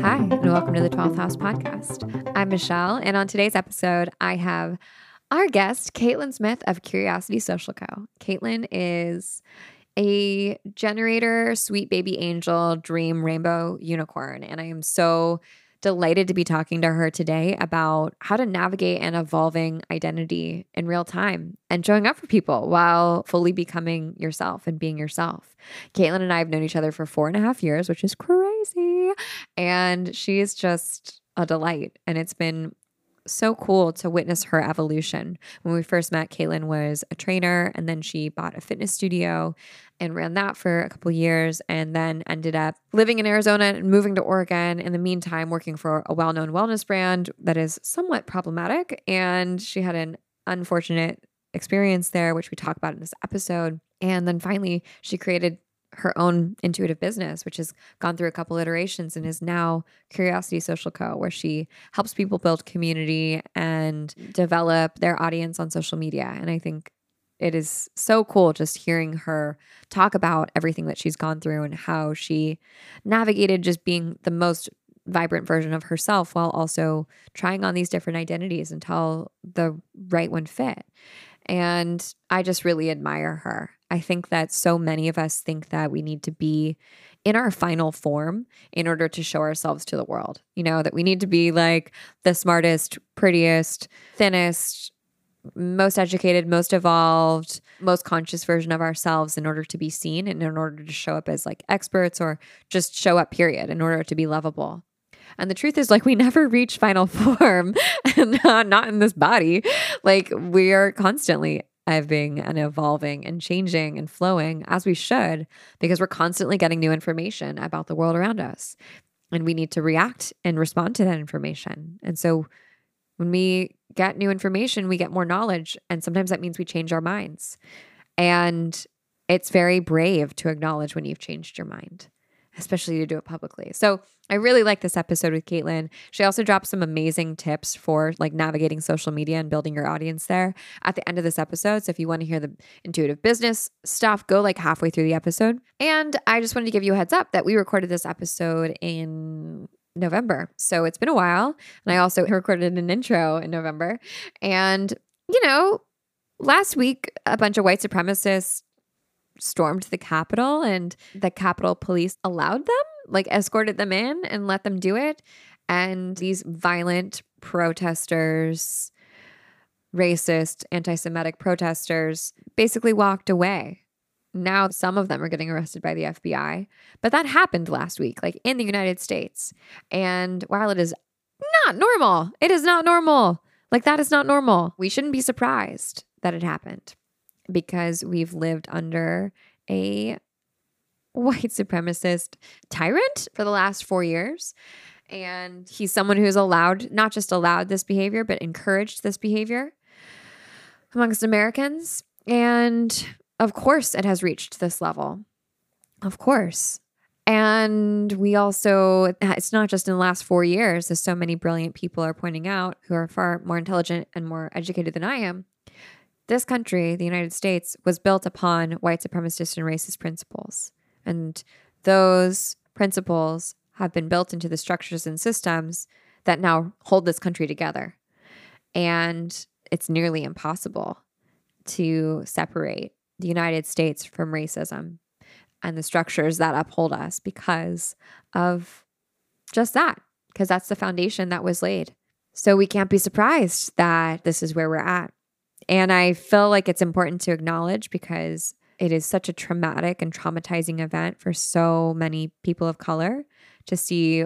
Hi, and welcome to the 12th House Podcast. I'm Michelle, and on today's episode, I have our guest, Caitlin Smith of Curiosity Social Co. Caitlin is a generator, sweet baby angel, dream rainbow unicorn, and I am so delighted to be talking to her today about how to navigate an evolving identity in real time and showing up for people while fully becoming yourself and being yourself. Caitlin and I have known each other for four and a half years, which is crazy. And she's just a delight. And it's been so cool to witness her evolution. When we first met, Caitlin was a trainer and then she bought a fitness studio and ran that for a couple years and then ended up living in Arizona and moving to Oregon. In the meantime, working for a well known wellness brand that is somewhat problematic. And she had an unfortunate experience there, which we talk about in this episode. And then finally, she created her own intuitive business, which has gone through a couple iterations and is now Curiosity Social Co., where she helps people build community and develop their audience on social media. And I think it is so cool just hearing her talk about everything that she's gone through and how she navigated just being the most vibrant version of herself while also trying on these different identities until the right one fit. And I just really admire her. I think that so many of us think that we need to be in our final form in order to show ourselves to the world. You know, that we need to be like the smartest, prettiest, thinnest, most educated, most evolved, most conscious version of ourselves in order to be seen and in order to show up as like experts or just show up, period, in order to be lovable. And the truth is, like, we never reach final form, and not in this body. Like, we are constantly ebbing and evolving and changing and flowing as we should, because we're constantly getting new information about the world around us. And we need to react and respond to that information. And so, when we get new information, we get more knowledge. And sometimes that means we change our minds. And it's very brave to acknowledge when you've changed your mind especially to do it publicly. So I really like this episode with Caitlin. She also dropped some amazing tips for like navigating social media and building your audience there at the end of this episode. So if you want to hear the intuitive business stuff, go like halfway through the episode. And I just wanted to give you a heads up that we recorded this episode in November. So it's been a while. And I also recorded an intro in November. And, you know, last week, a bunch of white supremacists stormed the Capitol and the Capitol police allowed them, like escorted them in and let them do it. And these violent protesters, racist, anti Semitic protesters, basically walked away. Now, some of them are getting arrested by the FBI, but that happened last week, like in the United States. And while it is not normal, it is not normal. Like, that is not normal. We shouldn't be surprised that it happened because we've lived under a white supremacist tyrant for the last four years. And he's someone who's allowed, not just allowed this behavior, but encouraged this behavior amongst Americans. And of course, it has reached this level. Of course. And we also, it's not just in the last four years, as so many brilliant people are pointing out who are far more intelligent and more educated than I am. This country, the United States, was built upon white supremacist and racist principles. And those principles have been built into the structures and systems that now hold this country together. And it's nearly impossible to separate the United States from racism and the structures that uphold us because of just that, because that's the foundation that was laid. So we can't be surprised that this is where we're at. And I feel like it's important to acknowledge because it is such a traumatic and traumatizing event for so many people of color to see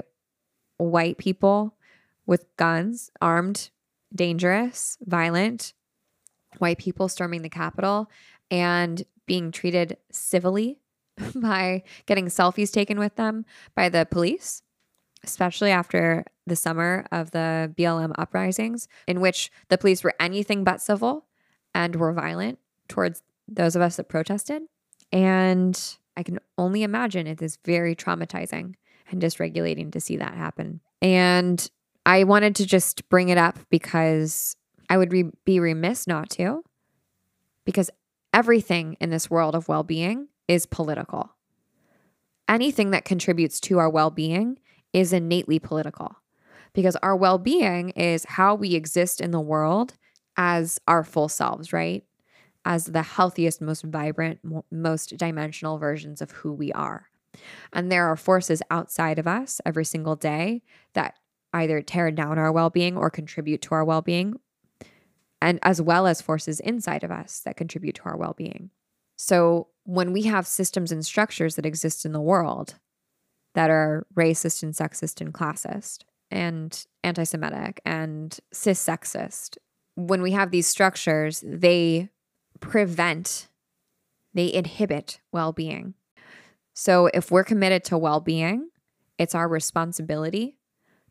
white people with guns, armed, dangerous, violent, white people storming the Capitol and being treated civilly by getting selfies taken with them by the police, especially after the summer of the BLM uprisings, in which the police were anything but civil and were violent towards those of us that protested. And I can only imagine it is very traumatizing and dysregulating to see that happen. And I wanted to just bring it up because I would re- be remiss not to, because everything in this world of well being is political. Anything that contributes to our well being is innately political because our well being is how we exist in the world as our full selves, right? As the healthiest, most vibrant, most dimensional versions of who we are. And there are forces outside of us every single day that either tear down our well being or contribute to our well being, and as well as forces inside of us that contribute to our well being. So when we have systems and structures that exist in the world that are racist and sexist and classist and anti Semitic and cis sexist, when we have these structures, they prevent, they inhibit well being. So if we're committed to well being, it's our responsibility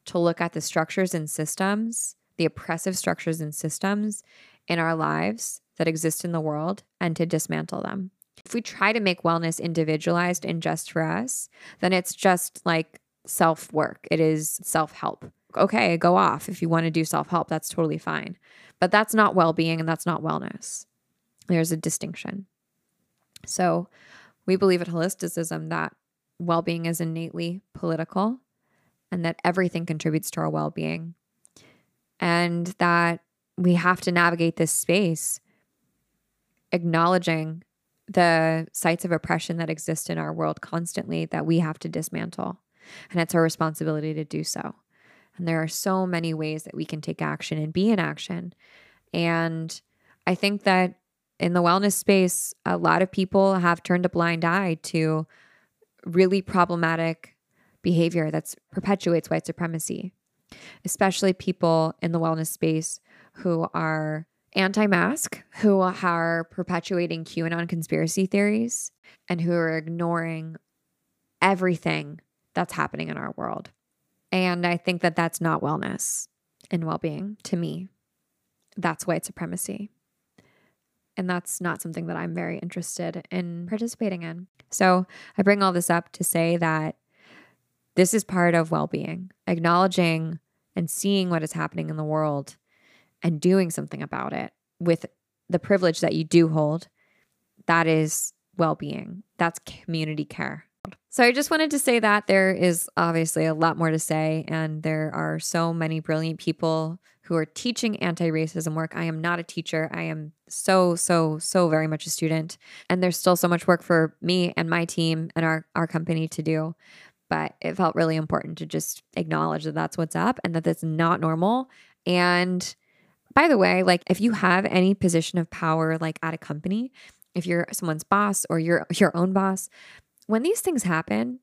to look at the structures and systems, the oppressive structures and systems in our lives that exist in the world and to dismantle them. If we try to make wellness individualized and just for us, then it's just like self work, it is self help. Okay, go off. If you want to do self help, that's totally fine. But that's not well being and that's not wellness. There's a distinction. So we believe at Holisticism that well being is innately political and that everything contributes to our well being. And that we have to navigate this space acknowledging the sites of oppression that exist in our world constantly that we have to dismantle. And it's our responsibility to do so. And there are so many ways that we can take action and be in action. And I think that in the wellness space, a lot of people have turned a blind eye to really problematic behavior that perpetuates white supremacy, especially people in the wellness space who are anti mask, who are perpetuating QAnon conspiracy theories, and who are ignoring everything that's happening in our world. And I think that that's not wellness and well being to me. That's white supremacy. And that's not something that I'm very interested in participating in. So I bring all this up to say that this is part of well being, acknowledging and seeing what is happening in the world and doing something about it with the privilege that you do hold. That is well being, that's community care. So I just wanted to say that there is obviously a lot more to say, and there are so many brilliant people who are teaching anti racism work. I am not a teacher. I am so, so, so very much a student. And there's still so much work for me and my team and our, our company to do but it felt really important to just acknowledge that that's what's up and that that's not normal. And by the way, like if you have any position of power, like at a company, if you're someone's boss or you're your own boss, when these things happen,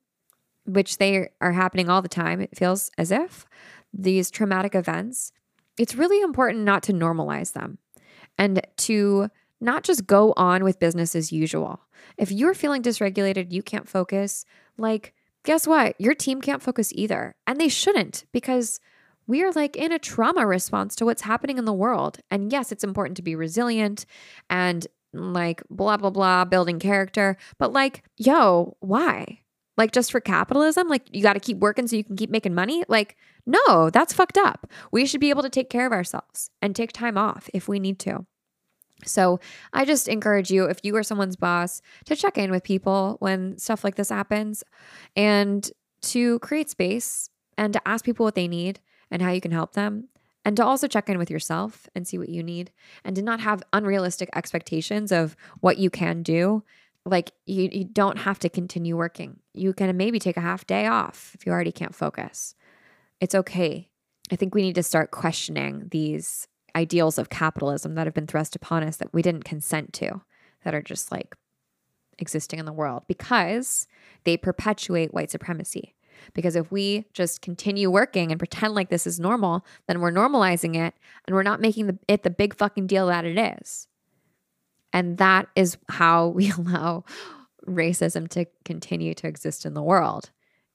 which they are happening all the time, it feels as if these traumatic events, it's really important not to normalize them and to not just go on with business as usual. If you're feeling dysregulated, you can't focus, like guess what? Your team can't focus either. And they shouldn't because we are like in a trauma response to what's happening in the world. And yes, it's important to be resilient and like blah, blah, blah, building character. But like, yo, why? Like just for capitalism? Like you got to keep working so you can keep making money? Like, no, that's fucked up. We should be able to take care of ourselves and take time off if we need to. So I just encourage you, if you are someone's boss, to check in with people when stuff like this happens and to create space and to ask people what they need and how you can help them. And to also check in with yourself and see what you need and to not have unrealistic expectations of what you can do. Like you, you don't have to continue working. You can maybe take a half day off if you already can't focus. It's okay. I think we need to start questioning these ideals of capitalism that have been thrust upon us that we didn't consent to, that are just like existing in the world because they perpetuate white supremacy. Because if we just continue working and pretend like this is normal, then we're normalizing it and we're not making the, it the big fucking deal that it is. And that is how we allow racism to continue to exist in the world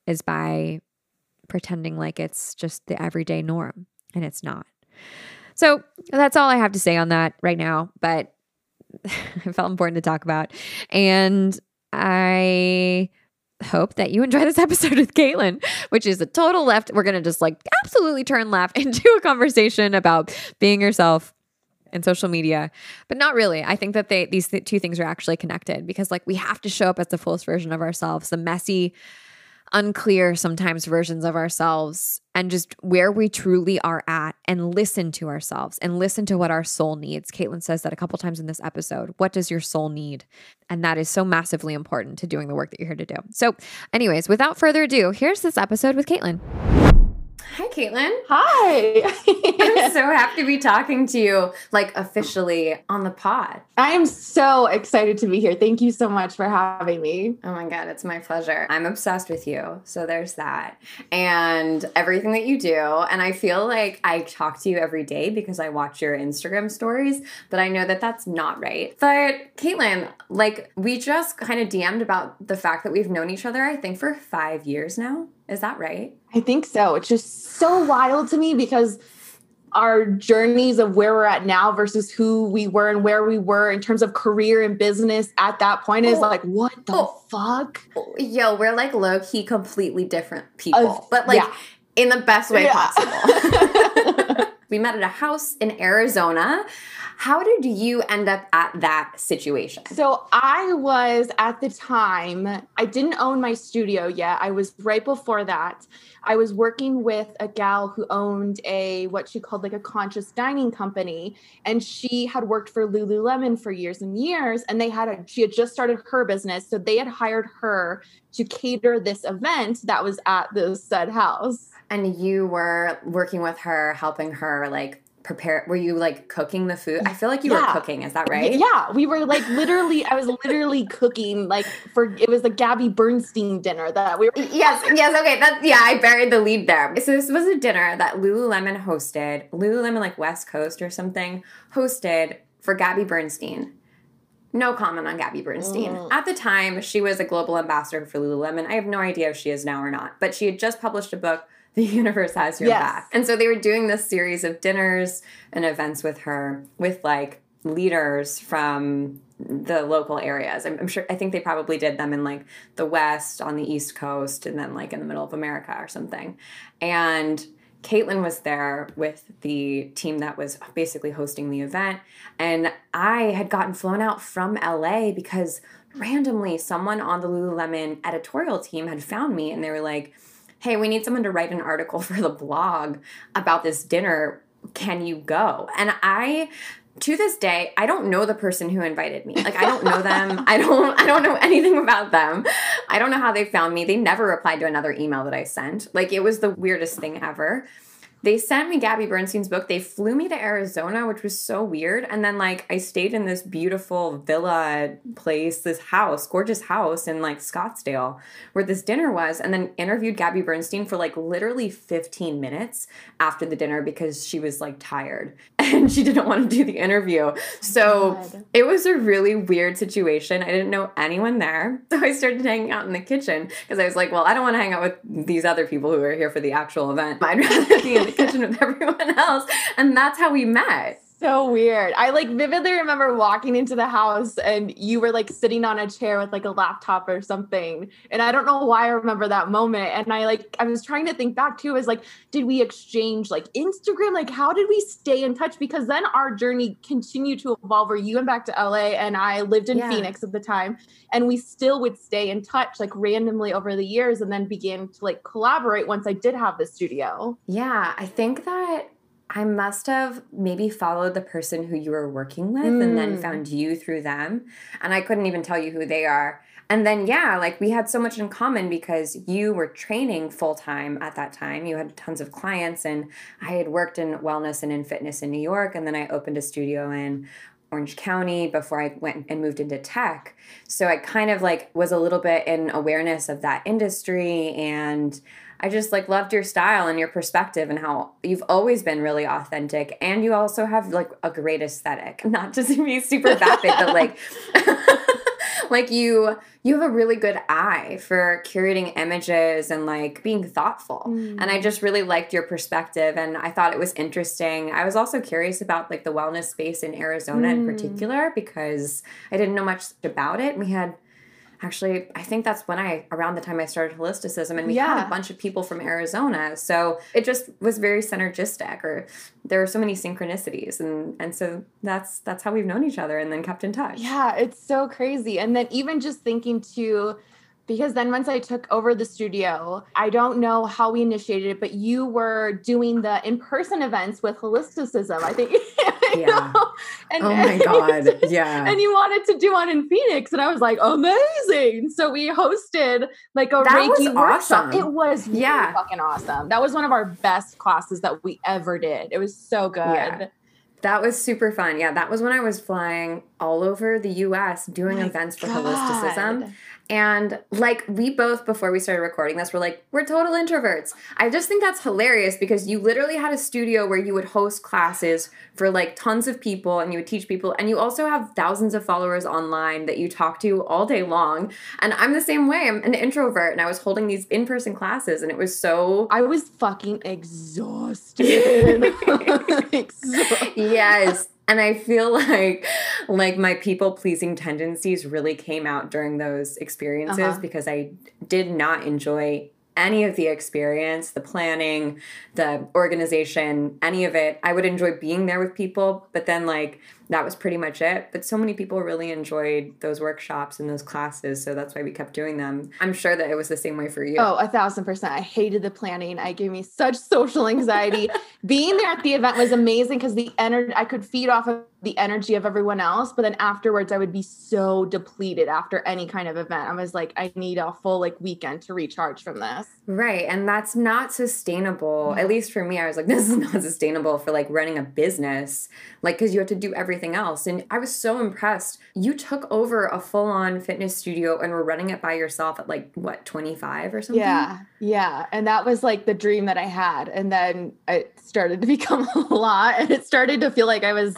is by pretending like it's just the everyday norm and it's not. So that's all I have to say on that right now, but it felt important to talk about. And I hope that you enjoy this episode with Caitlin, which is a total left. We're going to just like absolutely turn left into a conversation about being yourself and social media, but not really. I think that they these th- two things are actually connected because like we have to show up as the fullest version of ourselves, the messy, unclear sometimes versions of ourselves and just where we truly are at and listen to ourselves and listen to what our soul needs. Caitlin says that a couple times in this episode. What does your soul need? And that is so massively important to doing the work that you're here to do. So, anyways, without further ado, here's this episode with Caitlin. Hi, Caitlin. Hi. I'm so happy to be talking to you, like officially on the pod. I am so excited to be here. Thank you so much for having me. Oh my God, it's my pleasure. I'm obsessed with you. So there's that. And everything that you do. And I feel like I talk to you every day because I watch your Instagram stories, but I know that that's not right. But Caitlin, like we just kind of DM'd about the fact that we've known each other, I think, for five years now. Is that right? I think so. It's just so wild to me because our journeys of where we're at now versus who we were and where we were in terms of career and business at that point is oh, like, what the oh, fuck? Yo, we're like low key completely different people, uh, but like yeah. in the best way yeah. possible. we met at a house in Arizona. How did you end up at that situation? So I was at the time, I didn't own my studio yet. I was right before that. I was working with a gal who owned a what she called like a conscious dining company. And she had worked for Lululemon for years and years. And they had a she had just started her business. So they had hired her to cater this event that was at the said house. And you were working with her, helping her like prepare were you like cooking the food i feel like you yeah. were cooking is that right yeah we were like literally i was literally cooking like for it was the gabby bernstein dinner that we were yes yes okay that's yeah i buried the lead there so this was a dinner that lululemon hosted lululemon like west coast or something hosted for gabby bernstein no comment on Gabby Bernstein. Mm. At the time, she was a global ambassador for Lululemon. I have no idea if she is now or not, but she had just published a book the universe has your yes. back. And so they were doing this series of dinners and events with her with like leaders from the local areas. I'm, I'm, sure, I think they probably did them in like the West, on the East Coast, and then like in the middle of America or something. And Caitlin was there with the team that was basically hosting the event. And I had gotten flown out from LA because randomly someone on the Lululemon editorial team had found me and they were like, hey, we need someone to write an article for the blog about this dinner. Can you go? And I to this day i don't know the person who invited me. Like i don't know them. I don't i don't know anything about them. I don't know how they found me. They never replied to another email that i sent. Like it was the weirdest thing ever they sent me Gabby Bernstein's book. They flew me to Arizona, which was so weird. And then like I stayed in this beautiful villa place, this house, gorgeous house in like Scottsdale, where this dinner was, and then interviewed Gabby Bernstein for like literally 15 minutes after the dinner because she was like tired and she didn't want to do the interview. So God. it was a really weird situation. I didn't know anyone there. So I started hanging out in the kitchen because I was like, well, I don't want to hang out with these other people who are here for the actual event. I'd rather be in the kitchen with everyone else. And that's how we met so weird. I like vividly remember walking into the house and you were like sitting on a chair with like a laptop or something. And I don't know why I remember that moment. And I like I was trying to think back too is like did we exchange like Instagram? Like how did we stay in touch because then our journey continued to evolve where you went back to LA and I lived in yeah. Phoenix at the time and we still would stay in touch like randomly over the years and then began to like collaborate once I did have the studio. Yeah, I think that I must have maybe followed the person who you were working with mm. and then mm. found you through them. And I couldn't even tell you who they are. And then, yeah, like we had so much in common because you were training full time at that time. You had tons of clients, and I had worked in wellness and in fitness in New York. And then I opened a studio in Orange County before I went and moved into tech. So I kind of like was a little bit in awareness of that industry and I just like loved your style and your perspective and how you've always been really authentic and you also have like a great aesthetic. Not just to be super vapid, but like like you you have a really good eye for curating images and like being thoughtful. Mm. And I just really liked your perspective and I thought it was interesting. I was also curious about like the wellness space in Arizona mm. in particular because I didn't know much about it. We had actually i think that's when i around the time i started holisticism and we yeah. had a bunch of people from arizona. So it just was very synergistic or there were so many synchronicities and and so that's that's how we've known each other and then kept in touch. Yeah it's so crazy. And then even just thinking to because then once I took over the studio, I don't know how we initiated it, but you were doing the in-person events with holisticism. I think. yeah. And, oh my god. Yeah. And you wanted to do one in Phoenix, and I was like, amazing. So we hosted like a that Reiki workshop. Awesome. It was really yeah fucking awesome. That was one of our best classes that we ever did. It was so good. Yeah. That was super fun. Yeah, that was when I was flying all over the US doing oh events for God. holisticism. And like we both before we started recording this were like we're total introverts. I just think that's hilarious because you literally had a studio where you would host classes for like tons of people and you would teach people and you also have thousands of followers online that you talk to all day long. And I'm the same way. I'm an introvert and I was holding these in-person classes and it was so I was fucking exhausted. exhausted. Yes and i feel like like my people pleasing tendencies really came out during those experiences uh-huh. because i did not enjoy any of the experience, the planning, the organization, any of it. I would enjoy being there with people, but then like that was pretty much it. But so many people really enjoyed those workshops and those classes, so that's why we kept doing them. I'm sure that it was the same way for you. Oh, a thousand percent. I hated the planning. I gave me such social anxiety. Being there at the event was amazing because the energy I could feed off of the energy of everyone else but then afterwards i would be so depleted after any kind of event. I was like i need a full like weekend to recharge from this. Right and that's not sustainable. Mm-hmm. At least for me i was like this is not sustainable for like running a business like because you have to do everything else. And i was so impressed. You took over a full-on fitness studio and were running it by yourself at like what 25 or something? Yeah yeah. And that was like the dream that i had. And then it started to become a lot and it started to feel like i was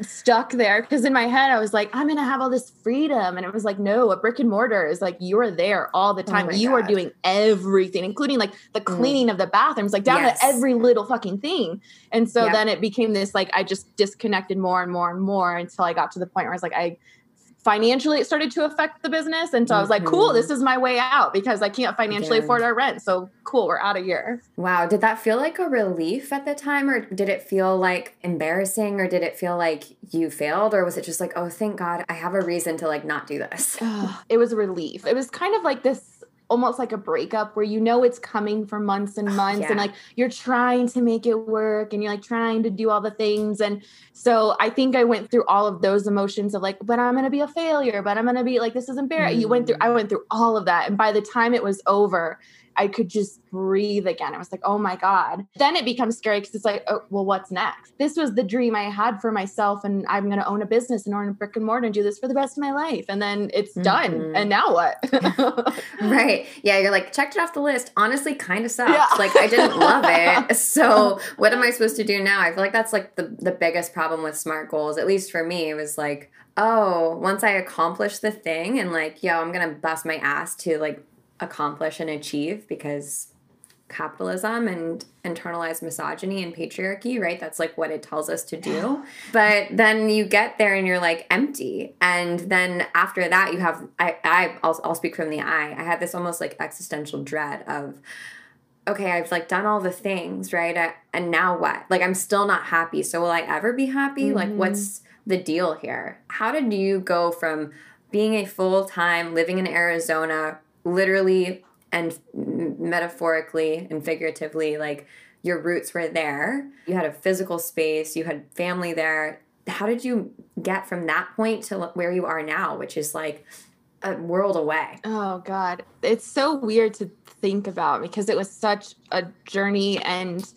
stuck there because in my head I was like, I'm gonna have all this freedom, and it was like, no, a brick and mortar is like you are there all the oh time. Oh you God. are doing everything, including like the mm. cleaning mm. of the bathrooms, like down yes. to every little fucking thing. And so yep. then it became this like I just disconnected more and more and more until I got to the point where I was like, I financially it started to affect the business. And so i was like cool this mm-hmm. is my way out because i can't financially afford our rent. So cool we're out of here. Wow. Did that feel like a relief at the time or did it feel like embarrassing or did it feel like you failed or was it just like oh thank god i have a reason to like not do this? It was a relief. It was kind of like this almost like a breakup where you know it's coming for months and months yeah. and like you're trying to make it work and you're like trying to do all the things and so i think i went through all of those emotions of like but i'm going to be a failure but i'm going to be like this is embarrassing mm. you went through i went through all of that and by the time it was over I could just breathe again. I was like, oh my God. Then it becomes scary because it's like, oh, well, what's next? This was the dream I had for myself, and I'm going to own a business and own a brick and mortar and do this for the rest of my life. And then it's mm-hmm. done. And now what? right. Yeah. You're like, checked it off the list. Honestly, kind of sucks. Yeah. Like, I didn't love it. So, what am I supposed to do now? I feel like that's like the, the biggest problem with SMART goals, at least for me. It was like, oh, once I accomplish the thing and like, yo, I'm going to bust my ass to like accomplish and achieve because capitalism and internalized misogyny and patriarchy, right? That's like what it tells us to do. But then you get there and you're like empty. And then after that, you have, I, I, I'll, I'll speak from the I, I had this almost like existential dread of, okay, I've like done all the things, right? I, and now what? Like, I'm still not happy. So will I ever be happy? Mm-hmm. Like, what's the deal here? How did you go from being a full time living in Arizona, literally and metaphorically and figuratively like your roots were there. You had a physical space you had family there. How did you get from that point to where you are now which is like a world away? Oh god. It's so weird to think about because it was such a journey and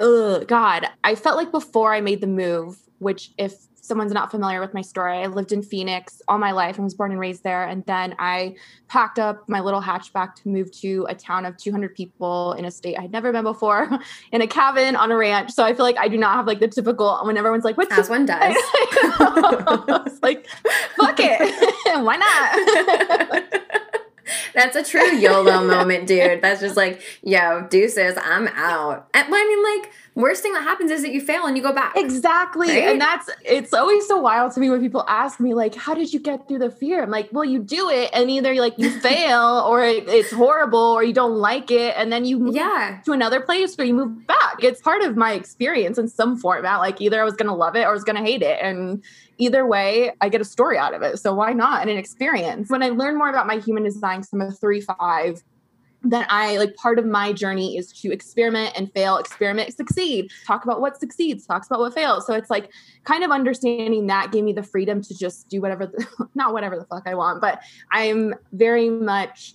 oh god i felt like before i made the move which if someone's not familiar with my story, I lived in Phoenix all my life and was born and raised there. And then I packed up my little hatchback to move to a town of 200 people in a state I'd never been before, in a cabin on a ranch. So I feel like I do not have like the typical when everyone's like, "What's as one does?" I was like, "Fuck it, why not?" That's a true YOLO moment, dude. That's just like, yo, deuces, I'm out. And, I mean, like, worst thing that happens is that you fail and you go back. Exactly. Right? And that's it's always so wild to me when people ask me like, how did you get through the fear? I'm like, well, you do it and either like you fail or it, it's horrible or you don't like it and then you move Yeah. to another place or you move back. It's part of my experience in some format. Like either I was going to love it or I was going to hate it and either way, I get a story out of it. So why not? And an experience. When I learn more about my human design, because I'm a three five, then I like part of my journey is to experiment and fail, experiment, succeed, talk about what succeeds, talks about what fails. So it's like kind of understanding that gave me the freedom to just do whatever, the, not whatever the fuck I want, but I'm very much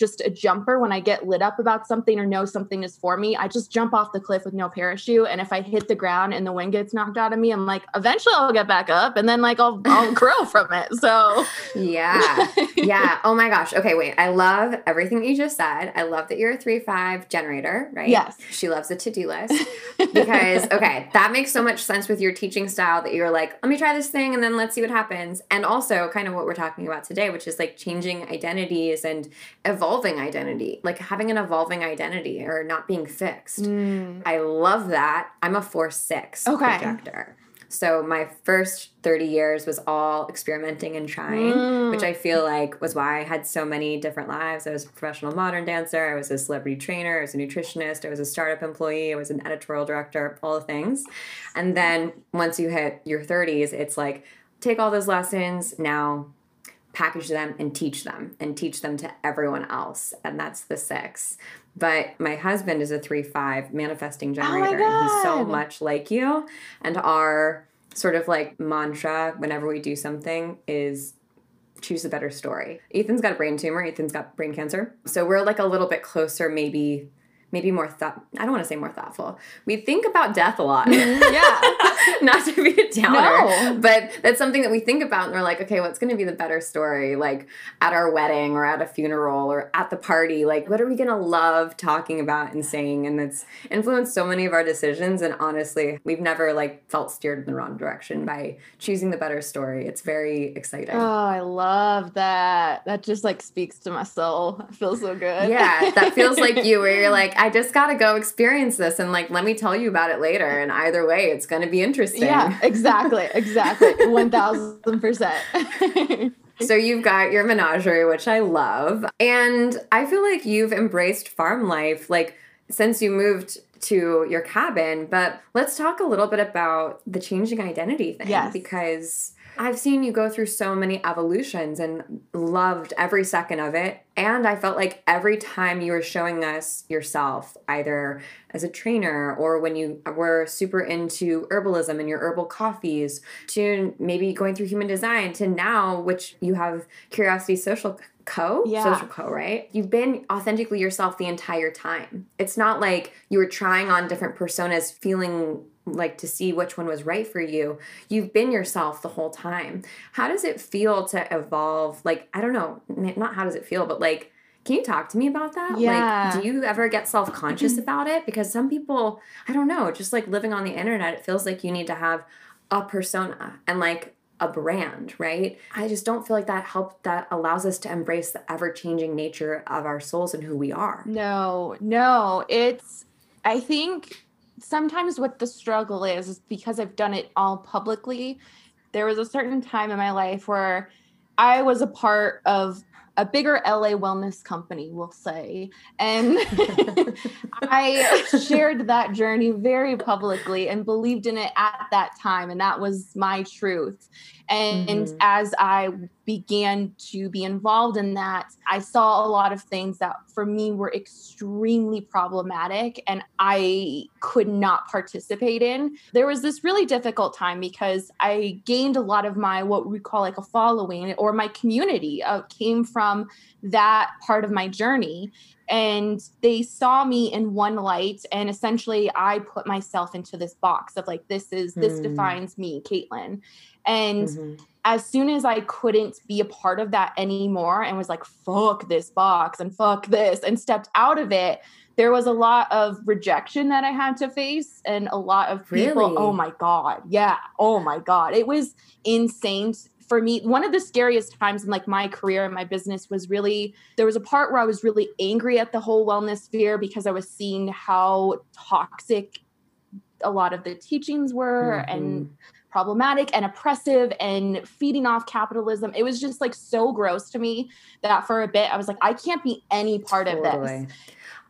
just a jumper when I get lit up about something or know something is for me. I just jump off the cliff with no parachute. And if I hit the ground and the wind gets knocked out of me, I'm like, eventually I'll get back up and then like I'll, I'll grow from it. So Yeah. yeah. Oh my gosh. Okay, wait. I love everything you just said. I love that you're a three five generator, right? Yes. She loves a to-do list. Because okay, that makes so much sense with your teaching style that you're like, let me try this thing and then let's see what happens. And also kind of what we're talking about today, which is like changing identities and evolving identity, like having an evolving identity or not being fixed. Mm. I love that. I'm a four six Okay. projector. So my first 30 years was all experimenting and trying, Mm. which I feel like was why I had so many different lives. I was a professional modern dancer, I was a celebrity trainer, I was a nutritionist, I was a startup employee, I was an editorial director, all the things. And then once you hit your 30s, it's like take all those lessons, now package them and teach them and teach them to everyone else. And that's the six. But my husband is a three five manifesting Oh generator. and he's so much like you. And our sort of like mantra whenever we do something is choose a better story. Ethan's got a brain tumor, Ethan's got brain cancer. So we're like a little bit closer, maybe maybe more thought I don't want to say more thoughtful. We think about death a lot. yeah. Not to be a downer, No. but that's something that we think about and we're like, okay, what's going to be the better story? Like at our wedding or at a funeral or at the party, like what are we going to love talking about and saying? And it's influenced so many of our decisions. And honestly, we've never like felt steered in the wrong direction by choosing the better story. It's very exciting. Oh, I love that. That just like speaks to my soul. It feels so good. Yeah, that feels like you, where you're like, I just got to go experience this and like, let me tell you about it later. And either way, it's going to be interesting. Yeah, exactly. Exactly. 1000%. So you've got your menagerie, which I love. And I feel like you've embraced farm life like since you moved to your cabin, but let's talk a little bit about the changing identity thing Yes. because I've seen you go through so many evolutions and loved every second of it. And I felt like every time you were showing us yourself, either as a trainer or when you were super into herbalism and your herbal coffees, to maybe going through human design, to now, which you have Curiosity Social Co. Yeah. Social Co. Right? You've been authentically yourself the entire time. It's not like you were trying on different personas, feeling like to see which one was right for you. You've been yourself the whole time. How does it feel to evolve? Like, I don't know, not how does it feel, but like, can you talk to me about that? Yeah. Like, do you ever get self conscious mm-hmm. about it? Because some people, I don't know, just like living on the internet, it feels like you need to have a persona and like a brand, right? I just don't feel like that help that allows us to embrace the ever changing nature of our souls and who we are. No, no. It's, I think sometimes what the struggle is, is because I've done it all publicly. There was a certain time in my life where I was a part of a bigger LA wellness company, we'll say. And I shared that journey very publicly and believed in it at that time. And that was my truth. And Mhm. as I began to be involved in that, I saw a lot of things that for me were extremely problematic and I could not participate in. There was this really difficult time because I gained a lot of my what we call like a following or my community uh, came from that part of my journey and they saw me in one light and essentially i put myself into this box of like this is this Hmm. defines me caitlin and Mhm. as soon as i couldn't be a part of that anymore and was like fuck this box and fuck this and stepped out of it there was a lot of rejection that i had to face and a lot of people Really? oh my god yeah oh my god it was insane for me one of the scariest times in like my career and my business was really there was a part where i was really angry at the whole wellness sphere because i was seeing how toxic a lot of the teachings were mm-hmm. and problematic and oppressive and feeding off capitalism. It was just like so gross to me that for a bit I was like, I can't be any part totally. of this.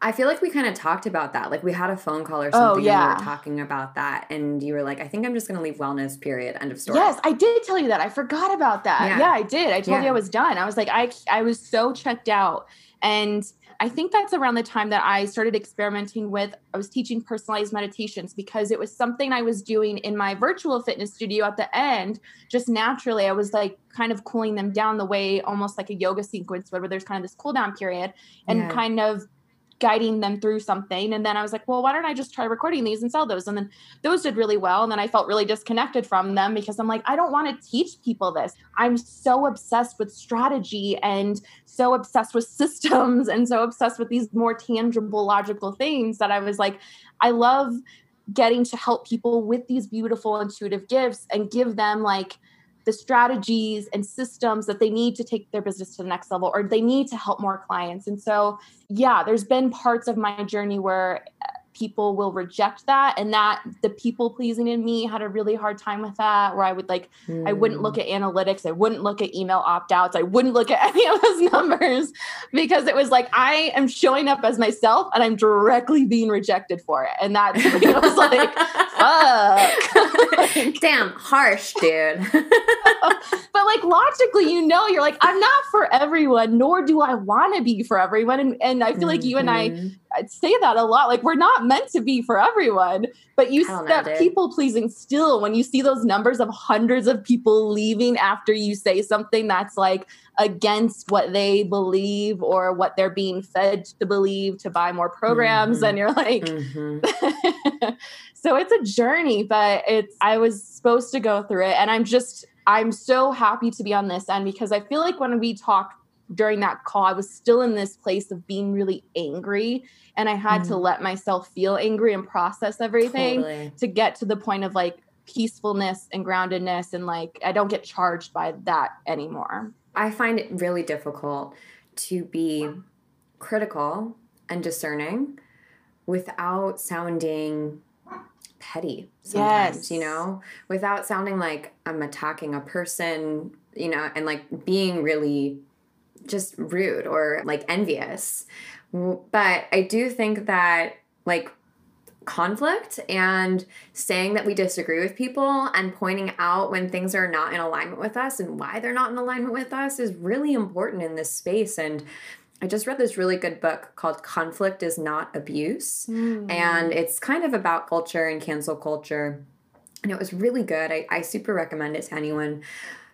I feel like we kind of talked about that. Like we had a phone call or oh, something oh, yeah. and we were talking about that. And you were like, I think I'm just going to leave wellness, period. End of story. Yes, I did tell you that. I forgot about that. Yeah, yeah I did. I told yeah. you I was done. I was like, I, I was so checked out. And I think that's around the time that I started experimenting with, I was teaching personalized meditations because it was something I was doing in my virtual fitness studio at the end. Just naturally, I was like kind of cooling them down the way almost like a yoga sequence where there's kind of this cool down period and yeah. kind of guiding them through something. And then I was like, well, why don't I just try recording these and sell those? And then those did really well. And then I felt really disconnected from them because I'm like, I don't want to teach people this. I'm so obsessed with strategy and so obsessed with systems and so obsessed with these more tangible, logical things that I was like, I love getting to help people with these beautiful intuitive gifts and give them like the strategies and systems that they need to take their business to the next level or they need to help more clients. And so, yeah, there's been parts of my journey where people will reject that and that the people pleasing in me had a really hard time with that where i would like mm. i wouldn't look hmm. at analytics i wouldn't look at email opt-outs i wouldn't look at any of those numbers because it was like i am showing up as myself and i'm directly being rejected for it and that was like fuck damn harsh dude but like logically you know you're like i'm not for everyone nor do i want to be for everyone and, and i feel mm-hmm. like you and i mm-hmm. I say that a lot. Like we're not meant to be for everyone, but you that people pleasing still when you see those numbers of hundreds of people leaving after you say something that's like against what they believe or what they're being fed to believe to buy more programs, mm-hmm. and you're like, mm-hmm. so it's a journey, but it's I was supposed to go through it, and I'm just I'm so happy to be on this end because I feel like when we talked during that call, I was still in this place of being really angry. And I had mm. to let myself feel angry and process everything totally. to get to the point of like peacefulness and groundedness. And like, I don't get charged by that anymore. I find it really difficult to be critical and discerning without sounding petty sometimes, yes. you know, without sounding like I'm attacking a person, you know, and like being really just rude or like envious. But I do think that like conflict and saying that we disagree with people and pointing out when things are not in alignment with us and why they're not in alignment with us is really important in this space. And I just read this really good book called Conflict is Not Abuse. Mm. And it's kind of about culture and cancel culture. And it was really good. I, I super recommend it to anyone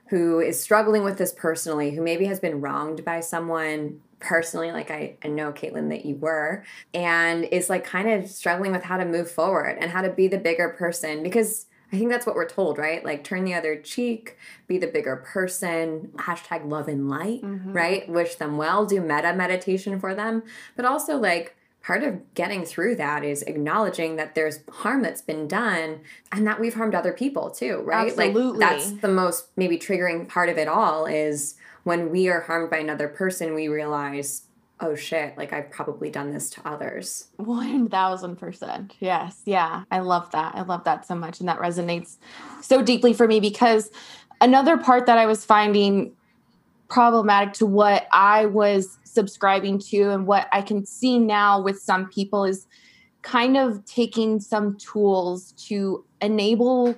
who is struggling with this personally, who maybe has been wronged by someone personally, like I, I know, Caitlin, that you were, and is like kind of struggling with how to move forward and how to be the bigger person because. I think that's what we're told, right? Like turn the other cheek, be the bigger person, hashtag love and light, mm-hmm. right? Wish them well, do metta meditation for them, but also like part of getting through that is acknowledging that there's harm that's been done and that we've harmed other people too, right? Absolutely. Like that's the most maybe triggering part of it all is when we are harmed by another person, we realize, oh shit, like I've probably done this to others. 1000%. Yes. Yeah. I love that. I love that so much. And that resonates so deeply for me because another part that I was finding problematic to what I was subscribing to and what I can see now with some people is kind of taking some tools to enable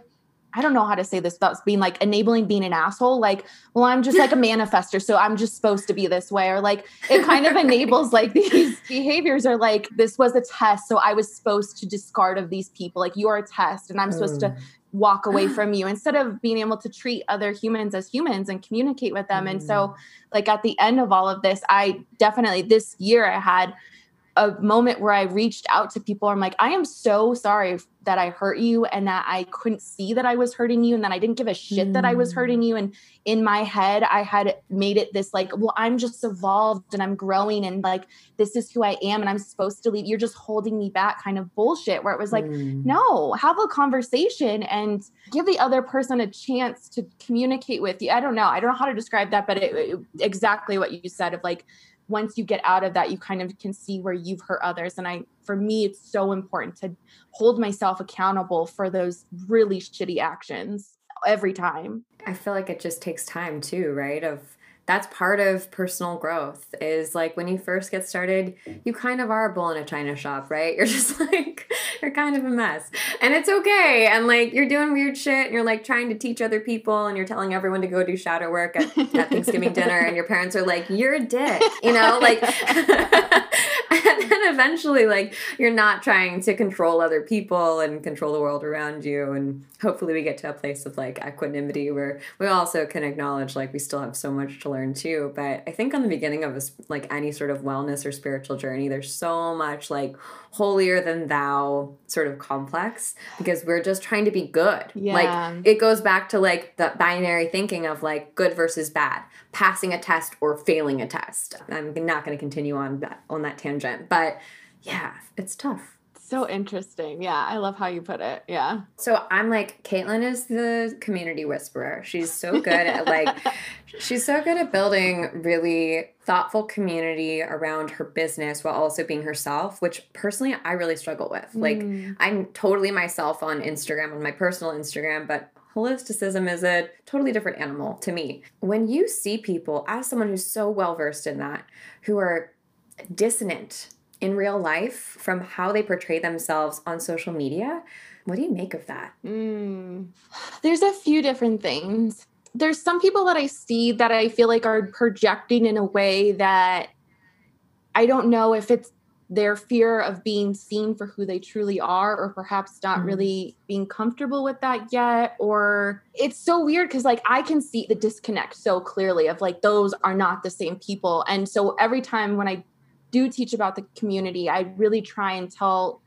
I don't know how to say this without being like enabling being an asshole. Like, well, I'm just like a manifester, so I'm just supposed to be this way. Or like it kind of enables like these behaviors are like, this was a test, so I was supposed to discard of these people. Like you're a test, and I'm supposed to mm walk away from you instead of being able to treat other humans as humans and communicate with them. Mm. And so, mm. like, at the end of all of this, I definitely, this year, I had a moment where I reached out to people. I'm like, I am so sorry that I hurt you and that I couldn't see that I was hurting you and that I didn't give a shit mm. that I was hurting you. And in my head, I had made it this like, well, I'm just evolved and I'm growing and like, this is who I am and I'm supposed to leave. You're just holding me back kind of bullshit where it was like, mm. no, have a conversation and give the other person a chance to communicate with you. I don't know. I don't know how to describe that, but it, it, exactly what you said of like, once you get out of that, you kind of can see where you've hurt others. And I, for me, it's so important to hold myself accountable for those really shitty actions every time. I feel like it just takes time too, right? Of that's part of personal growth is like when you first get started, you kind of are a bull in a china shop, right? You're just like, you're kind of a mess. And it's okay. And like you're doing weird shit and you're like trying to teach other people and you're telling everyone to go do shadow work at, at Thanksgiving dinner and your parents are like, you're a dick, you know? Like, and then eventually, like, you're not trying to control other people and control the world around you. And hopefully we get to a place of like equanimity where we also can acknowledge like we still have so much to learn too but i think on the beginning of a, like any sort of wellness or spiritual journey there's so much like holier than thou sort of complex because we're just trying to be good. Yeah. like it goes back to like the binary thinking of like good versus bad passing a test or failing a test. I'm not going to continue on that on that tangent but yeah it's tough so interesting. Yeah, I love how you put it. Yeah. So I'm like, Caitlin is the community whisperer. She's so good at like, she's so good at building really thoughtful community around her business while also being herself, which personally I really struggle with. Like, mm. I'm totally myself on Instagram, on my personal Instagram, but holisticism is a totally different animal to me. When you see people, as someone who's so well versed in that, who are dissonant in real life from how they portray themselves on social media. What do you make of that? Mm. There's a few different things. There's some people that I see that I feel like are projecting in a way that I don't know if it's their fear of being seen for who they truly are, or perhaps not mm. really being comfortable with that yet. Or it's so weird because, like, I can see the disconnect so clearly of like, those are not the same people. And so every time when I do teach about the community, I really try and tell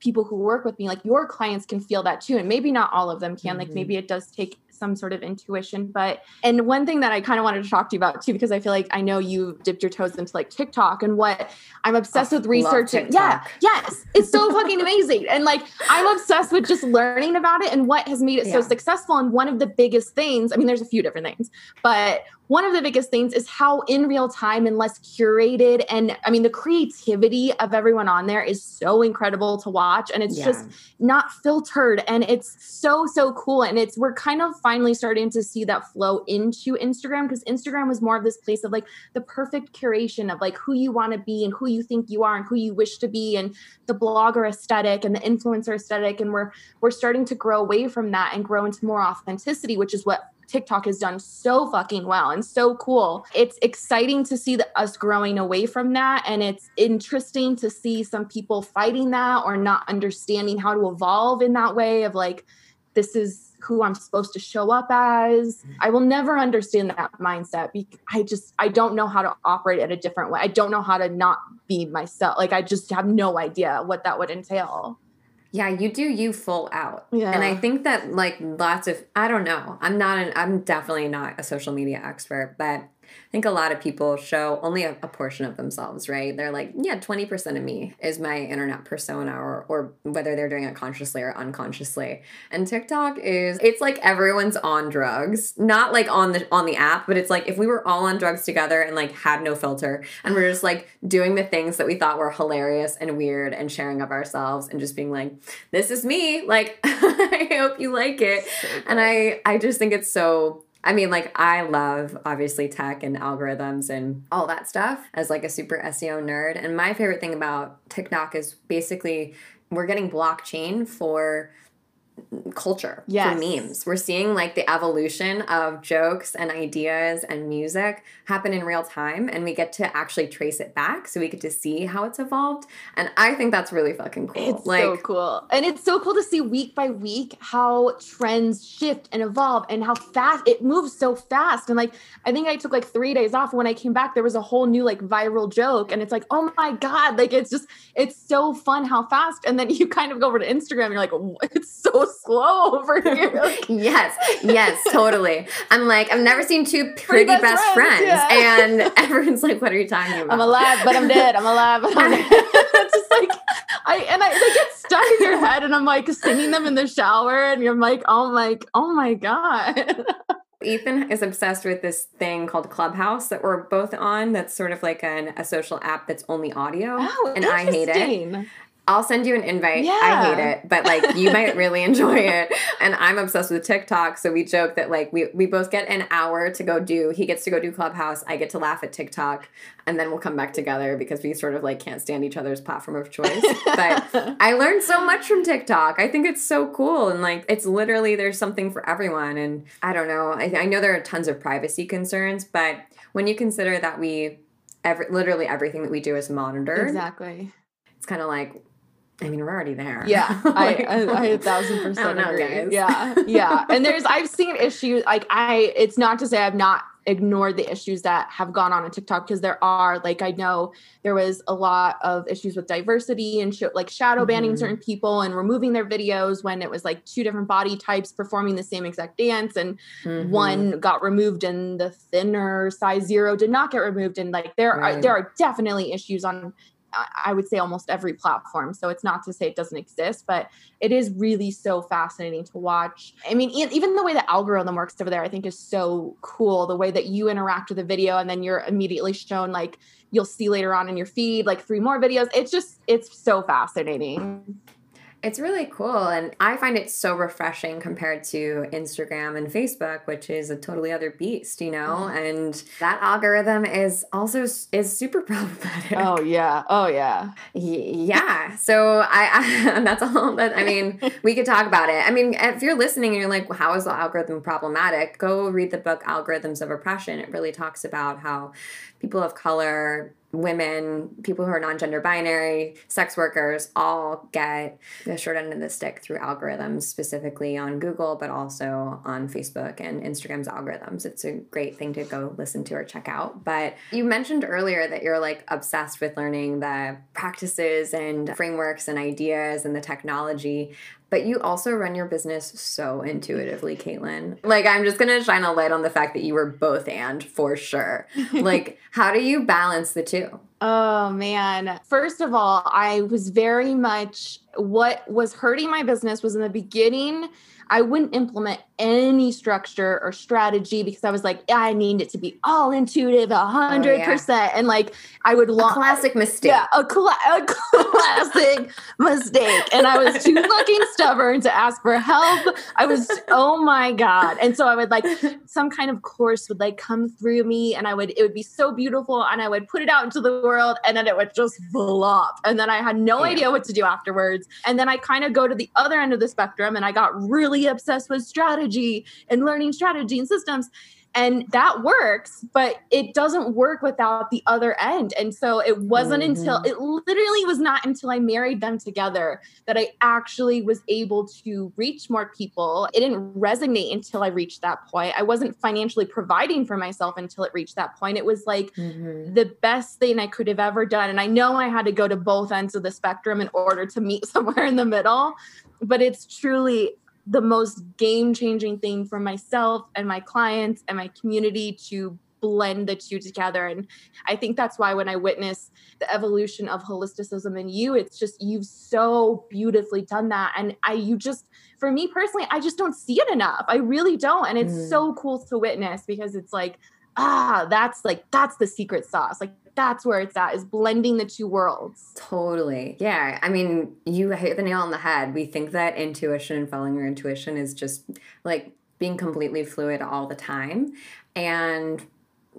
people who work with me like your clients can feel that too and maybe not all of them can mm-hmm. like maybe it does take some sort of intuition. But, and one thing that I kind of wanted to talk to you about too, because I feel like I know you dipped your toes into like TikTok and what I'm obsessed oh, with researching. Yeah. Yes. It's so fucking amazing. And like, I'm obsessed with just learning about it and what has made it yeah. so successful. And one of the biggest things, I mean, there's a few different things, but one of the biggest things is how in real time and less curated and i mean the creativity of everyone on there is so incredible to watch and it's yeah. just not filtered and it's so so cool and it's we're kind of finally starting to see that flow into instagram because instagram was more of this place of like the perfect curation of like who you want to be and who you think you are and who you wish to be and the blogger aesthetic and the influencer aesthetic and we're we're starting to grow away from that and grow into more authenticity which is what TikTok has done so fucking well and so cool. It's exciting to see the, us growing away from that. And it's interesting to see some people fighting that or not understanding how to evolve in that way of like, this is who I'm supposed to show up as. I will never understand that mindset. I just, I don't know how to operate in a different way. I don't know how to not be myself. Like, I just have no idea what that would entail. Yeah, you do you full out. Yeah. And I think that like lots of I don't know. I'm not an I'm definitely not a social media expert, but think a lot of people show only a, a portion of themselves, right? They're like, yeah, 20% of me is my internet persona, or, or whether they're doing it consciously or unconsciously. And TikTok is, it's like everyone's on drugs, not like on the on the app, but it's like if we were all on drugs together and like had no filter and we're just like doing the things that we thought were hilarious and weird and sharing of ourselves and just being like, this is me. Like, I hope you like it. So and I, I just think it's so I mean, like, I love obviously tech and algorithms and all that stuff as like a super SEO nerd. And my favorite thing about TikTok is basically we're getting blockchain for culture yes. for memes. We're seeing like the evolution of jokes and ideas and music happen in real time and we get to actually trace it back so we get to see how it's evolved. And I think that's really fucking cool. It's like, so cool. And it's so cool to see week by week how trends shift and evolve and how fast it moves so fast. And like I think I took like 3 days off when I came back there was a whole new like viral joke and it's like, "Oh my god, like it's just it's so fun how fast." And then you kind of go over to Instagram and you're like, "It's so slow over here. yes, yes, totally. I'm like, I've never seen two pretty best, best, friends. friends. Yeah. And everyone's like, what are you talking about? I'm alive, but I'm dead. I'm alive, but I'm dead. it's just like I and I they get stuck in your head and I'm like singing them in the shower and you're like, oh my, oh my God. Ethan is obsessed with this thing called Clubhouse that we're both on. That's sort of like an, a social app that's only audio. Oh, and I hate it. I'll send you an invite. Yeah. I hate it, but like you might really enjoy it. And I'm obsessed with TikTok. So we joke that like we, we both get an hour to go do, he gets to go do Clubhouse. I get to laugh at TikTok. And then we'll come back together because we sort of like can't stand each other's platform of choice. but I learned so much from TikTok. I think it's so cool. And like it's literally, there's something for everyone. And I don't know. I, I know there are tons of privacy concerns, but when you consider that we, every, literally everything that we do is monitored. Exactly. It's kind of like I mean, we're already there. Yeah, like, I, I, I a thousand percent know, agree. Guys. Yeah, yeah. And there's I've seen issues like I. It's not to say I've not ignored the issues that have gone on on TikTok because there are like I know there was a lot of issues with diversity and sh- like shadow banning mm-hmm. certain people and removing their videos when it was like two different body types performing the same exact dance and mm-hmm. one got removed and the thinner size zero did not get removed and like there right. are there are definitely issues on I would say almost every platform. So it's not to say it doesn't exist, but it is really so fascinating to watch. I mean, even the way the algorithm works over there, I think is so cool. The way that you interact with the video and then you're immediately shown like you'll see later on in your feed like three more videos. It's just it's so fascinating. It's really cool. And I find it so refreshing compared to Instagram and Facebook, which is a totally other beast, you know? Mm-hmm. And that algorithm is also is super problematic. Oh yeah. Oh yeah. Yeah. So I, I that's all that I mean, we could talk about it. I mean, if you're listening and you're like, well, how is the algorithm problematic? Go read the book Algorithms of Oppression. It really talks about how people of color women, people who are non gender binary, sex workers all get the short end of the stick through algorithms, specifically on Google, but also on Facebook and Instagram's algorithms. It's a great thing to go listen to or check out. But you mentioned earlier that you're like obsessed with learning the practices and frameworks and ideas and the technology but you also run your business so intuitively, Caitlin. Like, I'm just gonna shine a light on the fact that you were both and for sure. like, how do you balance the two? Oh man. First of all, I was very much what was hurting my business was in the beginning I wouldn't implement any structure or strategy because I was like, I need it to be all intuitive, a oh, hundred oh, percent, and like I would long classic mistake. Yeah, a, a classic mistake, and I was too fucking stubborn to ask for help. I was, oh my god, and so I would like some kind of course would like come through me, and I would it would be so beautiful, and I would put it out into the world, and then it would just flop, and then I had no yeah. idea what to do afterwards, and then I kind of go to the other end of the spectrum, and I got really obsessed with strategy and learning strategy and systems. And that works but it doesn't work without the other end. And so it wasn't mm-hmm. until it literally was not until i married them together that i actually was able to reach more people. It didn't resonate until i reached that point. I wasn't financially providing for myself until it reached that point. It was like mm-hmm. the best thing i could have ever done. And i know i had to go to both ends of the spectrum in order to meet somewhere in the middle but it's truly the most game changing thing for myself and my clients and my community to blend the two together. And I think that's why when I witness the evolution of holisticism in you, it's just you've so beautifully done that. And I, you just, for me personally, I just don't see it enough. I really don't. And it's mm. so cool to witness because it's like, ah, that's like, that's the secret sauce. Like, that's where it's at is blending the two worlds. Totally. Yeah. I mean, you hit the nail on the head. We think that intuition and following your intuition is just like being completely fluid all the time. And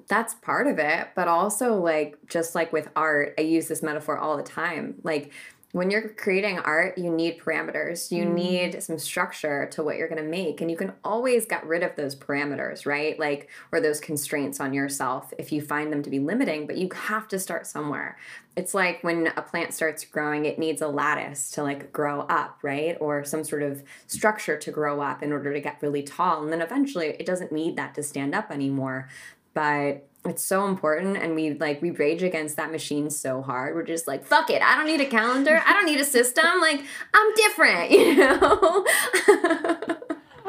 that's part of it. But also, like, just like with art, I use this metaphor all the time. Like, when you're creating art, you need parameters. You mm. need some structure to what you're going to make. And you can always get rid of those parameters, right? Like, or those constraints on yourself if you find them to be limiting, but you have to start somewhere. It's like when a plant starts growing, it needs a lattice to like grow up, right? Or some sort of structure to grow up in order to get really tall. And then eventually it doesn't need that to stand up anymore. But it's so important and we like we rage against that machine so hard. We're just like fuck it i don't need a calendar i don't need a system like i'm different you know?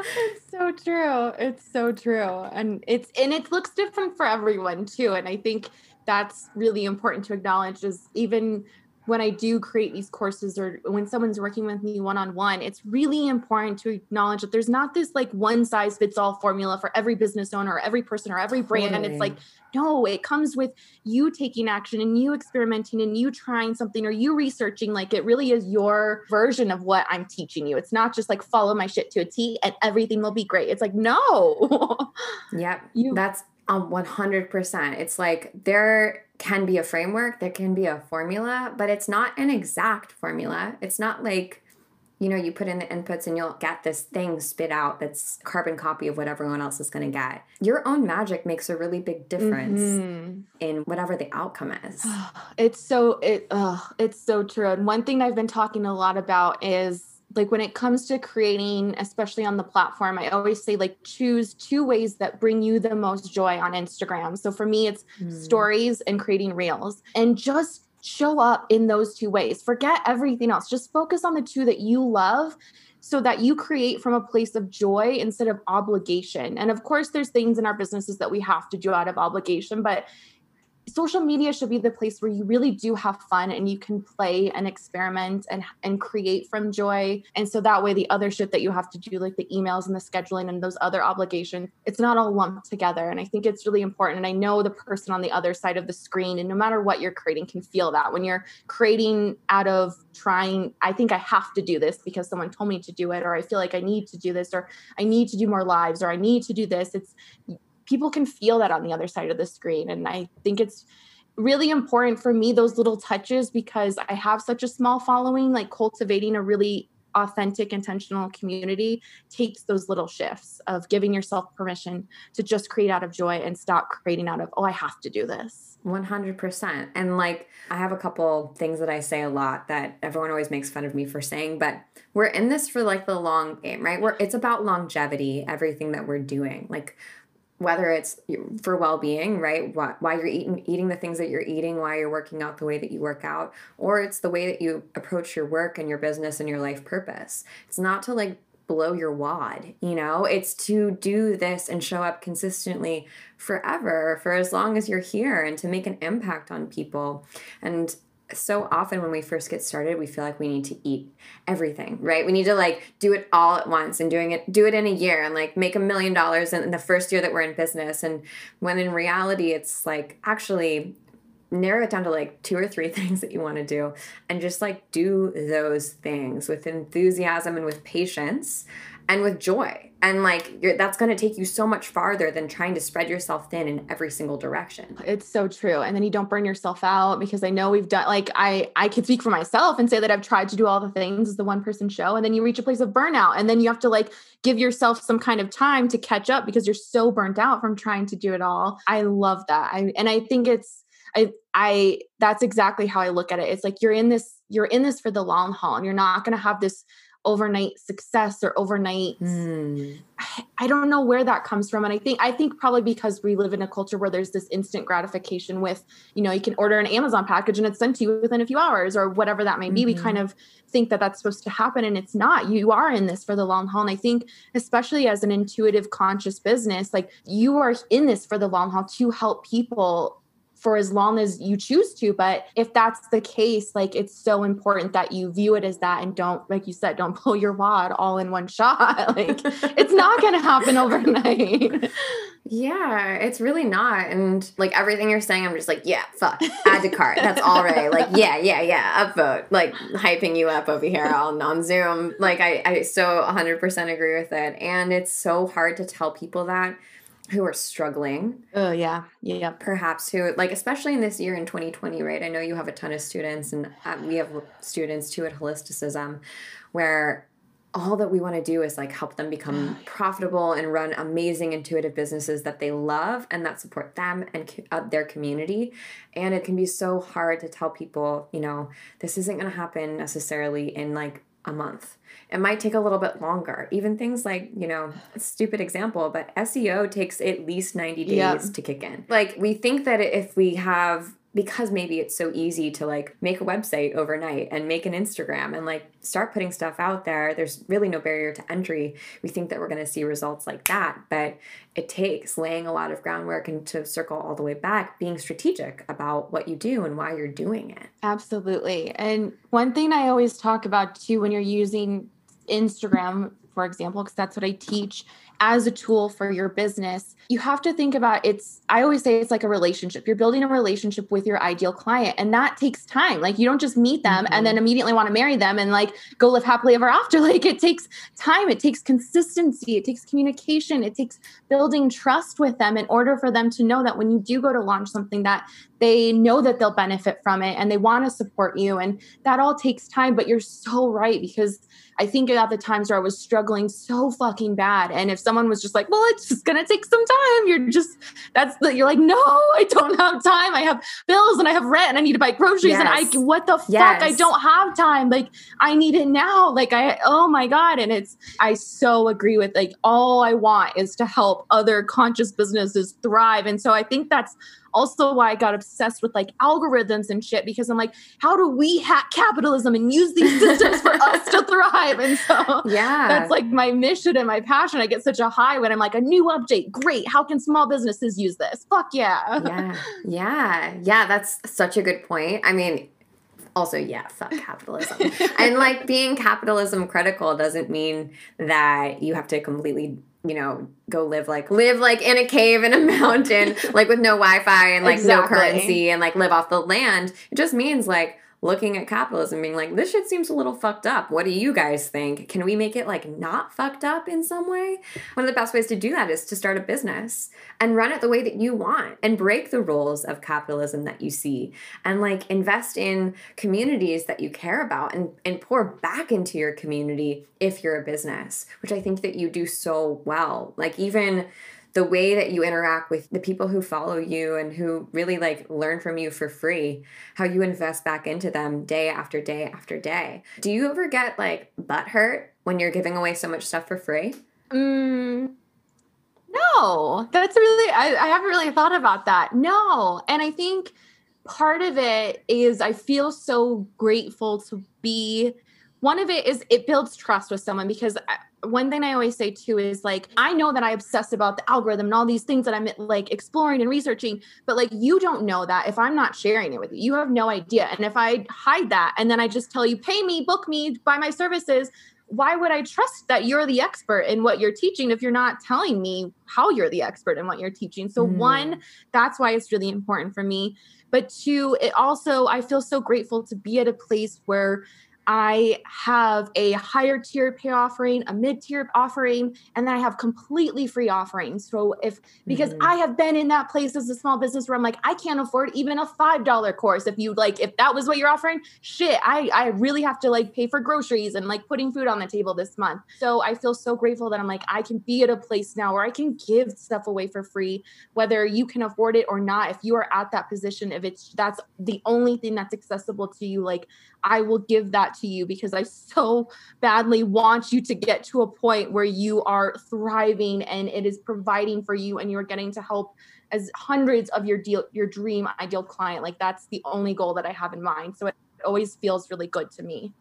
It's so true it's so true and it's and it looks different for everyone too and i think that's really important to acknowledge is even when I do create these courses or when someone's working with me one on one, it's really important to acknowledge that there's not this like one size fits all formula for every business owner or every person or every brand. Totally. And it's like, no, it comes with you taking action and you experimenting and you trying something or you researching. Like it really is your version of what I'm teaching you. It's not just like follow my shit to a T and everything will be great. It's like, no. yep. You, That's um, 100%. It's like there can be a framework, there can be a formula, but it's not an exact formula. It's not like, you know, you put in the inputs and you'll get this thing spit out that's carbon copy of what everyone else is going to get. Your own magic makes a really big difference mm-hmm. in whatever the outcome is. It's so it oh, it's so true. And one thing I've been talking a lot about is like when it comes to creating especially on the platform i always say like choose two ways that bring you the most joy on instagram. So for me it's mm. stories and creating reels. And just show up in those two ways. Forget everything else. Just focus on the two that you love so that you create from a place of joy instead of obligation. And of course there's things in our businesses that we have to do out of obligation but social media should be the place where you really do have fun and you can play and experiment and and create from joy. And so that way the other shit that you have to do like the emails and the scheduling and those other obligations it's not all lumped together. And i think it's really important. And i know the person on the other side of the screen and no matter what you're creating can feel that. When you're creating out of trying i think i have to do this because someone told me to do it or i feel like i need to do this or i need to do more lives or i need to do this it's people can feel that on the other side of the screen. And I think it's really important for me, those little touches, because I have such a small following, like cultivating a really authentic, intentional community takes those little shifts of giving yourself permission to just create out of joy and stop creating out of, oh, I have to do this. 100%. And like, I have a couple things that I say a lot that everyone always makes fun of me for saying, but we're in this for like the long game, right? We're, it's about longevity, everything that we're doing. Like, whether it's for well-being right? Why, you're eating eating the things that you're eating why you're working out the way that you work out or it's the way that you approach your work and your business and your life purpose. It's not to like blow your wad you know? It's to do this and show up consistently forever for as long as you're here and to make an impact on people. And so often when we first get started we feel like we need to eat everything right? We need to like do it all at once and doing it do it in a year and like make a million dollars in the first year that we're in business. And when in reality it's like actually narrow it down to like two or three things that you want to do and just like do those things with enthusiasm and with patience and with joy. And like that's going to take you so much farther than trying to spread yourself thin in every single direction. It's so true. And then you don't burn yourself out because i know we've done like i i can speak for myself and say that i've tried to do all the things as the one person show and then you reach a place of burnout and then you have to like give yourself some kind of time to catch up because you're so burnt out from trying to do it all. I love that. I, and i think it's I I that's exactly how I look at it. It's like you're in this you're in this for the long haul and you're not going to have this overnight success or overnight mm. I, I don't know where that comes from and i think i think probably because we live in a culture where there's this instant gratification with you know you can order an amazon package and it's sent to you within a few hours or whatever that may be mm-hmm. we kind of think that that's supposed to happen and it's not you are in this for the long haul and i think especially as an intuitive conscious business like you are in this for the long haul to help people for as long as you choose to. But if that's the case, like it's so important that you view it as that and don't, like you said, don't pull your wad all in one shot. like it's not going to happen overnight. Yeah, it's really not. And like everything you're saying, I'm just like, yeah, fuck, add to cart. That's all right. Like, yeah, yeah, yeah, upvote. Like hyping you up over here on, on Zoom. Like I, I so 100% agree with it. And it's so hard to tell people that who are struggling. Oh yeah, yeah. Perhaps who like especially in this year in 2020, right? I know you have a ton of students, and uh, we have students too at Holisticism, where all that we want to do is like help them become profitable and run amazing intuitive businesses that they love and that support them and uh, their community and it can be so hard to tell people you know this isn't going to happen necessarily in like a month it might take a little bit longer. Even things like, you know, stupid example, but SEO takes at least 90 days yep. to kick in. Like we think that if we have because maybe it's so easy to like make a website overnight and make an Instagram and like start putting stuff out there, there's really no barrier to entry. We think that we're going to see results like that, but it takes laying a lot of groundwork and to circle all the way back, being strategic about what you do and why you're doing it. Absolutely. And one thing I always talk about too when you're using Instagram, for example, because that's what I teach as a tool for your business, you have to think about it's, I always say it's like a relationship. You're building a relationship with your ideal client, and that takes time. Like, you don't just meet them mm-hmm. and then immediately want to marry them and like go live happily ever after. Like, it takes time, it takes consistency, it takes communication, it takes building trust with them in order for them to know that when you do go to launch something, that they know that they'll benefit from it and they want to support you. And that all takes time, but you're so right because I think about the times where I was struggling so fucking bad. And if someone was just like, well, it's just going to take some time, you're just, that's the, you're like, no, I don't have time. I have bills and I have rent and I need to buy groceries. Yes. And I, what the yes. fuck? I don't have time. Like, I need it now. Like, I, oh my God. And it's, I so agree with like, all I want is to help other conscious businesses thrive. And so I think that's, also why I got obsessed with like algorithms and shit because I'm like, how do we hack capitalism and use these systems for us to thrive? And so yeah, that's like my mission and my passion. I get such a high when I'm like, a new update, great. How can small businesses use this? Fuck yeah. Yeah. Yeah. Yeah. That's such a good point. I mean, also yeah fuck capitalism and like being capitalism critical doesn't mean that you have to completely you know, go live like live like in a cave in a mountain, like with no Wi-Fi and like exactly. no currency and like live off the land. It just means like looking at capitalism being like this shit seems a little fucked up. What do you guys think? Can we make it like not fucked up in some way? One of the best ways to do that is to start a business and run it the way that you want and break the rules of capitalism that you see and like invest in communities that you care about and, and pour back into your community if you're a business which i think that you do so well. Like even the way that you interact with the people who follow you and who really like learn from you for free, how you invest back into them day after day after day. Do you ever get like butt hurt when you're giving away so much stuff for free? Mm, no, that's really, I, I haven't really thought about that. No. And I think part of it is I feel so grateful to be one of it is it builds trust with someone because one thing I always say too is like, I know that I obsess about the algorithm and all these things that I'm like exploring and researching, but like, you don't know that if I'm not sharing it with you. You have no idea. And if I hide that and then I just tell you, pay me, book me, buy my services, why would I trust that you're the expert in what you're teaching if you're not telling me how you're the expert in what you're teaching? So, mm. one, that's why it's really important for me. But two, it also, I feel so grateful to be at a place where I have a higher tier pay offering, a mid tier offering, and then I have completely free offerings. So if because mm-hmm. I have been in that place as a small business where I'm like, I can't afford even a five dollar course. If you like, if that was what you're offering, shit, I I really have to like pay for groceries and like putting food on the table this month. So I feel so grateful that I'm like, I can be at a place now where I can give stuff away for free, whether you can afford it or not. If you are at that position, if it's that's the only thing that's accessible to you, like I will give that to you because I so badly want you to get to a point where you are thriving and it is providing for you and you're getting to help as hundreds of your deal your dream ideal client. Like that's the only goal that I have in mind. So it always feels really good to me.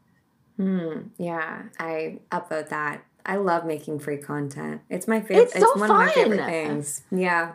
Hmm. yeah, I upvote that. I love making free content. It's my favorite. It's, so it's one fun. of my favorite things. Yeah.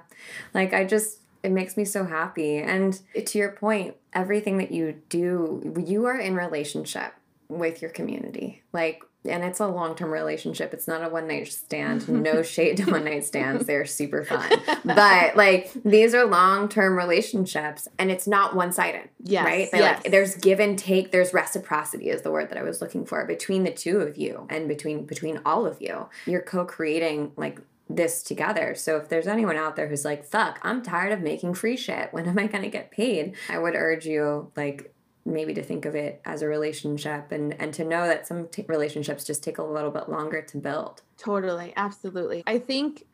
Like I just it makes me so happy. And to your point, everything that you do, you are in relationship with your community. Like, and it's a long term relationship. It's not a one night stand. No shade to one night stands. They're super fun. But like these are long term relationships and it's not one sided. Yes, right? yes. Like there's give and take, there's reciprocity is the word that I was looking for between the two of you and between between all of you. You're co creating like this together. So if there's anyone out there who's like, fuck, I'm tired of making free shit. When am I going to get paid? I would urge you, like, maybe to think of it as a relationship and and to know that some t- relationships just take a little bit longer to build. Totally, absolutely. I think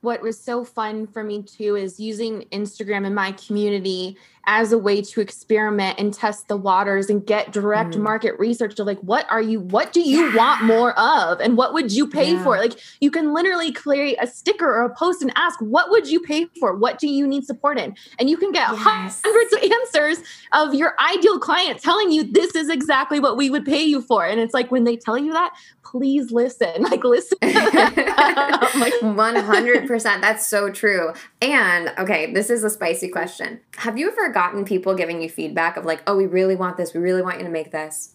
what was so fun for me too is using Instagram in my community as a way to experiment and test the waters and get direct mm. market research to like what are you what do you yeah. want more of? And what would you pay yeah. for? Like you can literally create a sticker or a post and ask what would you pay for? What do you need support in? And you can get yes. hundreds of answers of your ideal client telling you this is exactly what we would pay you for. And it's like when they tell you that please listen. Like listen. Like 100% that's so true. And okay this is a spicy question. Have you ever gotten people giving you feedback of like, oh, we really want this, we really want you to make this.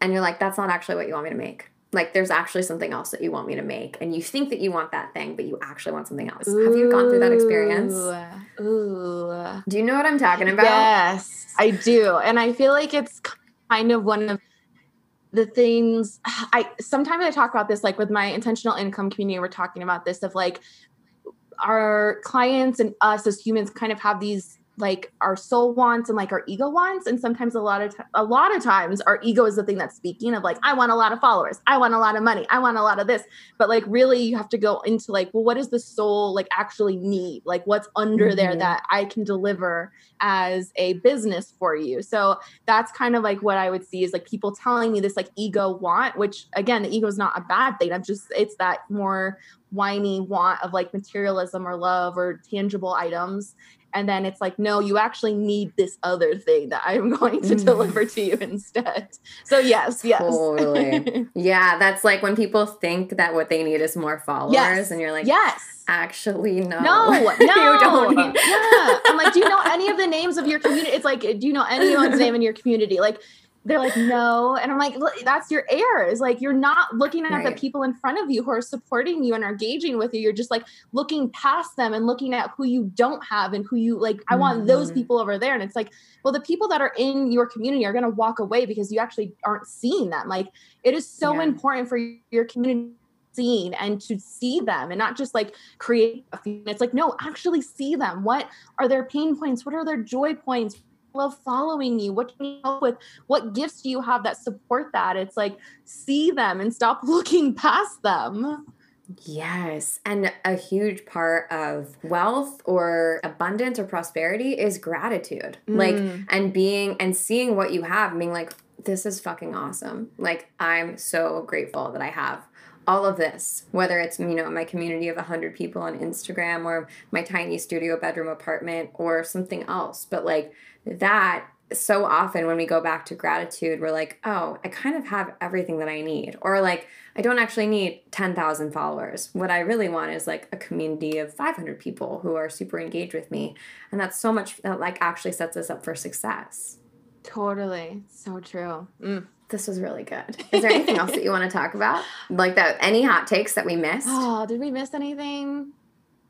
And you're like, that's not actually what you want me to make. Like, there's actually something else that you want me to make. And you think that you want that thing, but you actually want something else. Ooh, Have you gone through that experience? Ooh. Do you know what I'm talking about? Yes, I do. And I feel like it's kind of one of the things I sometimes I talk about this like with my intentional income community. We're talking about this of like our clients and us as humans kind of have these like our soul wants and like our ego wants and sometimes a lot of t- a lot of times our ego is the thing that's speaking of like i want a lot of followers. I want a lot of money. I want a lot of this. But like really you have to go into like well what does the soul like actually need? Like what's under mm-hmm. there that i can deliver as a business for you? So that's kind of like what i would see is like people telling me this like ego want which again the ego is not a bad thing. I'm just it's that more whiny want of like materialism or love or tangible items and then it's like no you actually need this other thing that i'm going to mm. deliver to you instead. So yes yes. Totally. Yeah that's like when people think that what they need is more followers yes. and you're like yes. Actually no. No no. you don't need- yeah i'm like do you know any of the names of your community? It's like do you know anyone's name in your community? Like they're like no and i'm like that's your heirs like you're not looking at right. the people in front of you who are supporting you and are engaging with you. You're just like looking past them and looking at who you don't have and who you like i want mm-hmm. those people over there. And it's like well the people that are in your community are going to walk away because you actually aren't seeing them. Like it is so yeah. important for your community seen and to see them and not just like create a few. It's like no actually see them. What are their pain points? What are their joy points love following you? What can you help with? What gifts do you have that support that? It's like see them and stop looking past them. Yes. And a huge part of wealth or abundance or prosperity is gratitude. Mm. Like, and being and seeing what you have, being like, this is fucking awesome. Like, I'm so grateful that I have all of this, whether it's, you know, my community of 100 people on Instagram or my tiny studio bedroom apartment or something else. But like, that so often when we go back to gratitude, we're like, oh, I kind of have everything that I need. Or like, I don't actually need 10,000 followers. What I really want is like a community of 500 people who are super engaged with me. And that's so much that like actually sets us up for success. Totally. So true. Mm. This was really good. Is there anything else that you want to talk about? Like that, any hot takes that we missed? Oh, did we miss anything?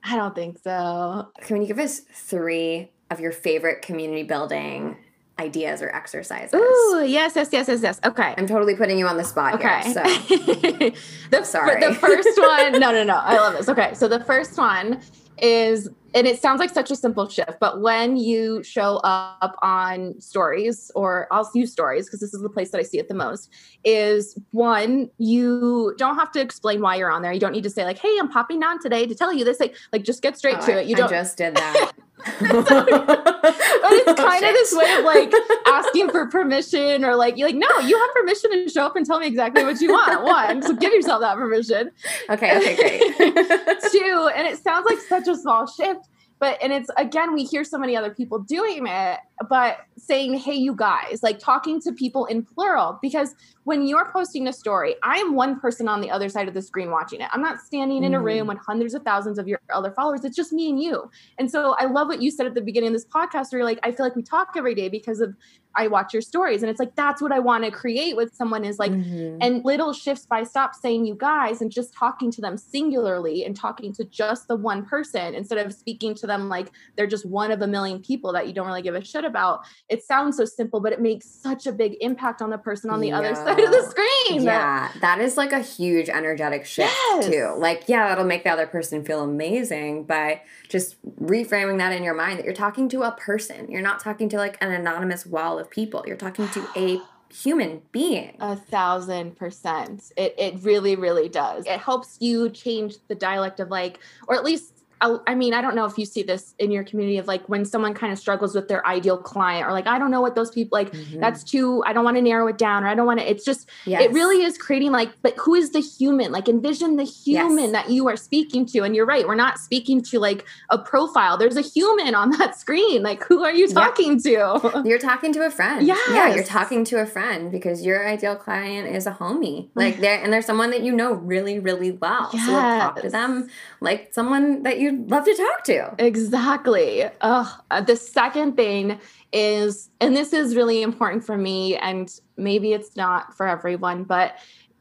I don't think so. Can you give us three of your favorite community building ideas or exercises. Ooh, yes, yes, yes, yes, yes. Okay. I'm totally putting you on the spot okay. here. So the, Sorry. The first one, no, no, no. I love this. Okay. So the first one is and it sounds like such a simple shift, but when you show up on stories, or I'll use stories because this is the place that I see it the most, is one, you don't have to explain why you're on there. You don't need to say, like, hey, I'm popping on today to tell you this. Like, like just get straight oh, to I, it. You don't I just did that. but it's kind of this way of like asking for permission or like you're like no you have permission to show up and tell me exactly what you want. One so give yourself that permission. Okay okay great. Two and it sounds like such a small shift but and it's again we hear so many other people doing it but saying hey you guys like talking to people in plural because when you're posting a story i am one person on the other side of the screen watching it i'm not standing in a room mm. with hundreds of thousands of your other followers it's just me and you and so i love what you said at the beginning of this podcast where you're like i feel like we talk every day because of I watch your stories. And it's like, that's what I want to create with someone is like, mm-hmm. and little shifts by stop saying you guys and just talking to them singularly and talking to just the one person instead of speaking to them like they're just one of a million people that you don't really give a shit about. It sounds so simple, but it makes such a big impact on the person on the yeah. other side of the screen. Yeah. That is like a huge energetic shift yes. too. Like, yeah, that'll make the other person feel amazing, but just reframing that in your mind that you're talking to a person. You're not talking to like an anonymous wall of people. You're talking to a human being. A thousand percent. It it really, really does. It helps you change the dialect of like, or at least I mean, I don't know if you see this in your community of like when someone kind of struggles with their ideal client or like, I don't know what those people like, mm-hmm. that's too, I don't want to narrow it down or I don't want to, it's just, yes. it really is creating like, but who is the human? Like envision the human yes. that you are speaking to. And you're right. We're not speaking to like a profile. There's a human on that screen. Like, who are you talking to? You're talking to a friend. Yes. Yeah. You're talking to a friend because your ideal client is a homie. Like there, and there's someone that you know really, really well. Yes. So talk to them like someone that you'd love to talk to. Exactly. Oh, the second thing is, and this is really important for me, and maybe it's not for everyone, but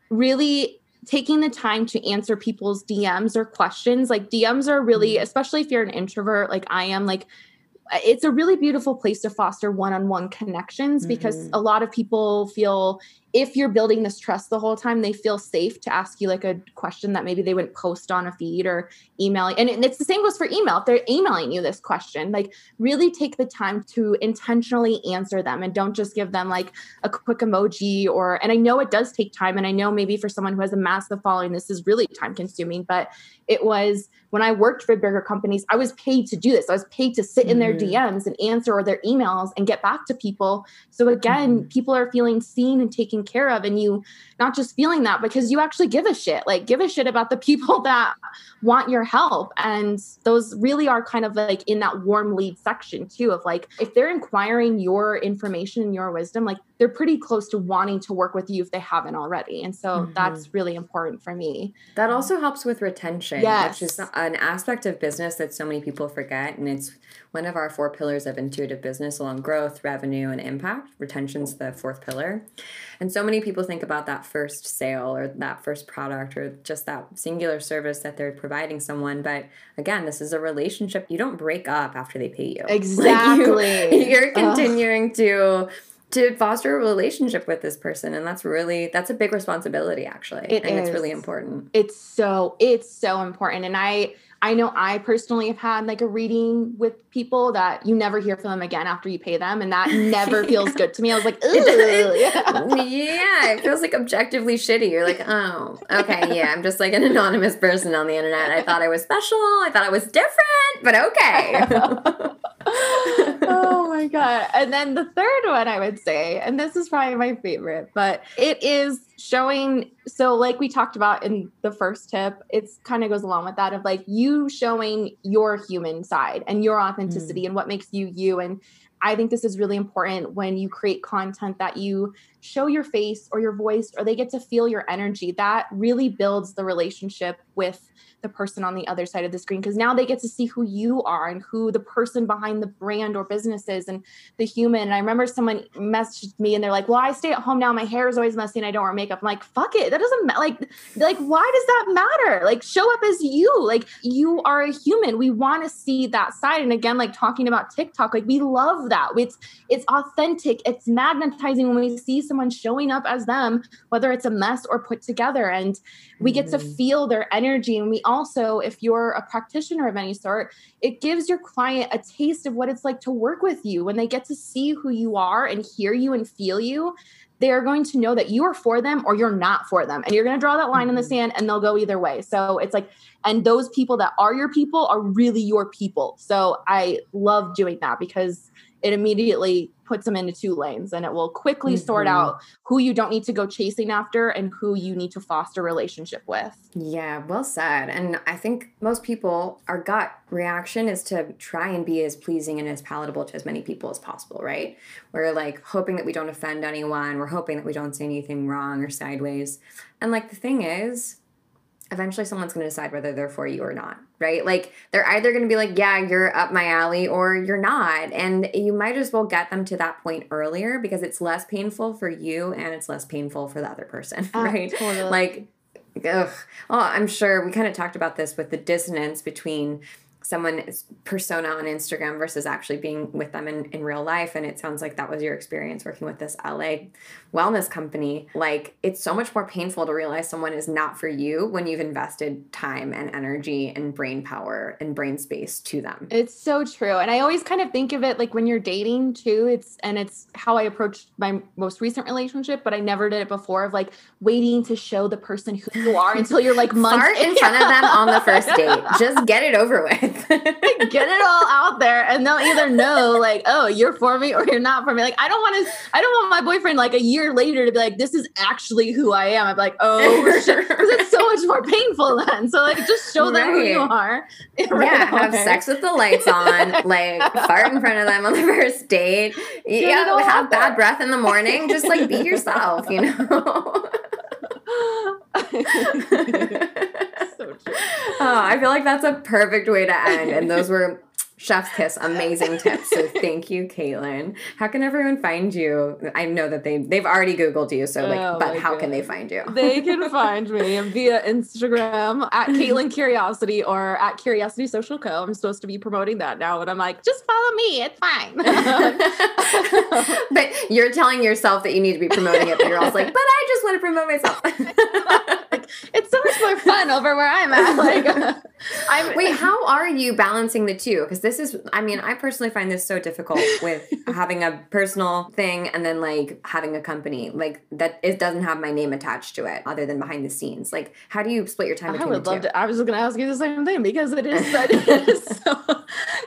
really taking the time to answer people's DMs or questions. Like DMs are really, mm-hmm. especially if you're an introvert, like I am, like it's a really beautiful place to foster one-on-one connections because mm-hmm. a lot of people feel if you're building this trust the whole time, they feel safe to ask you like a question that maybe they wouldn't post on a feed or emailing. And it's the same goes for email. If they're emailing you this question, like really take the time to intentionally answer them and don't just give them like a quick emoji or, and I know it does take time. And I know maybe for someone who has a massive following, this is really time consuming, but it was when I worked for bigger companies, I was paid to do this. I was paid to sit in their mm-hmm. DMs and answer or their emails and get back to people. So again, mm-hmm. people are feeling seen and taken taken care of and you not just feeling that because you actually give a shit like give a shit about the people that want your help. And those really are kind of like in that warm lead section too of like if they're inquiring your information and your wisdom like they're pretty close to wanting to work with you if they haven't already. And so mm-hmm. that's really important for me. That also helps with retention yes. which is an aspect of business that so many people forget. And it's one of our four pillars of intuitive business along growth revenue and impact. Retention's the fourth pillar. And so many people think about that first sale or that first product or just that singular service that they're providing someone. But again, this is a relationship. You don't break up after they pay you. Exactly. Like you, are continuing Ugh. to to foster a relationship with this person and that's really that's a big responsibility actually it and is. it's really important it's so it's so important and i I know I personally have had like a reading with people that you never hear from them again after you pay them, and that never feels good to me. I was like, yeah. yeah, it feels like objectively shitty. You're like, oh, okay, yeah, I'm just like an anonymous person on the internet. I thought I was special. I thought I was different, but okay. oh my god! And then the third one I would say, and this is probably my favorite, but it is showing so like we talked about in the first tip it's kind of goes along with that of like you showing your human side and your authenticity mm. and what makes you you and i think this is really important when you create content that you show your face or your voice or they get to feel your energy that really builds the relationship with the person on the other side of the screen because now they get to see who you are and who the person behind the brand or business is and the human. And I remember someone messaged me and they're like, "Well, I stay at home now. My hair is always messy and I don't wear makeup." I'm like, "Fuck it. That doesn't matter. Like, like why does that matter? Like, show up as you. Like, you are a human. We want to see that side." And again, like talking about TikTok, like we love that. It's it's authentic. It's magnetizing when we see someone showing up as them, whether it's a mess or put together, and we get to mm-hmm. feel their energy and we also, if you're a practitioner of any sort, it gives your client a taste of what it's like to work with you. When they get to see who you are and hear you and feel you, they are going to know that you are for them or you're not for them. And you're going to draw that line in the mm-hmm. sand and they'll go either way. So it's like, and those people that are your people are really your people. So I love doing that because it immediately puts them into two lanes and it will quickly mm-hmm. sort out who you don't need to go chasing after and who you need to foster relationship with. Yeah, well said. And I think most people, our gut reaction is to try and be as pleasing and as palatable to as many people as possible, right? We're like hoping that we don't offend anyone, we're hoping that we don't say anything wrong or sideways. And like the thing is, eventually someone's going to decide whether they're for you or not, right? Like they're either going to be like, yeah, you're up my alley or you're not. And you might as well get them to that point earlier because it's less painful for you and it's less painful for the other person, oh, right? Totally. Like, ugh. Well, I'm sure we kind of talked about this with the dissonance between someone's persona on Instagram versus actually being with them in, in real life. And it sounds like that was your experience working with this LA wellness company. Like, it's so much more painful to realize someone is not for you when you've invested time and energy and brain power and brain space to them. It's so true. And I always kind of think of it like when you're dating too, it's and it's how I approached my most recent relationship, but I never did it before of like waiting to show the person who you are until you're like months in front of them on the first date. Just get it over with. get it all out there and they'll either know like, oh, you're for me or you're not for me. Like I don't want to I don't want my boyfriend like a year later to be like, this is actually who I am. I'm like, oh. Because it's so much more painful then. So like just show them who you are. Yeah, have sex with the lights on, like fart in front of them on the first date. Yeah, have bad breath in the morning. Just like be yourself, you know. so true. Oh, I feel like that's a perfect way to end. And those were Chef's Kiss, amazing tips. So thank you, Caitlin. How can everyone find you? I know that they they've already Googled you, so like, oh but how God. can they find you? They can find me via Instagram at Caitlin Curiosity or at Curiosity Social Co. I'm supposed to be promoting that now, but I'm like, just follow me, it's fine. but you're telling yourself that you need to be promoting it, but you're also like, but I just want to promote myself it's so much more fun over where I'm at. Like, I'm wait. How are you balancing the two? Because this is, I mean, I personally find this so difficult with having a personal thing and then like having a company like that. It doesn't have my name attached to it, other than behind the scenes. Like, how do you split your time? I would love to. I was going to ask you the same thing because it is so.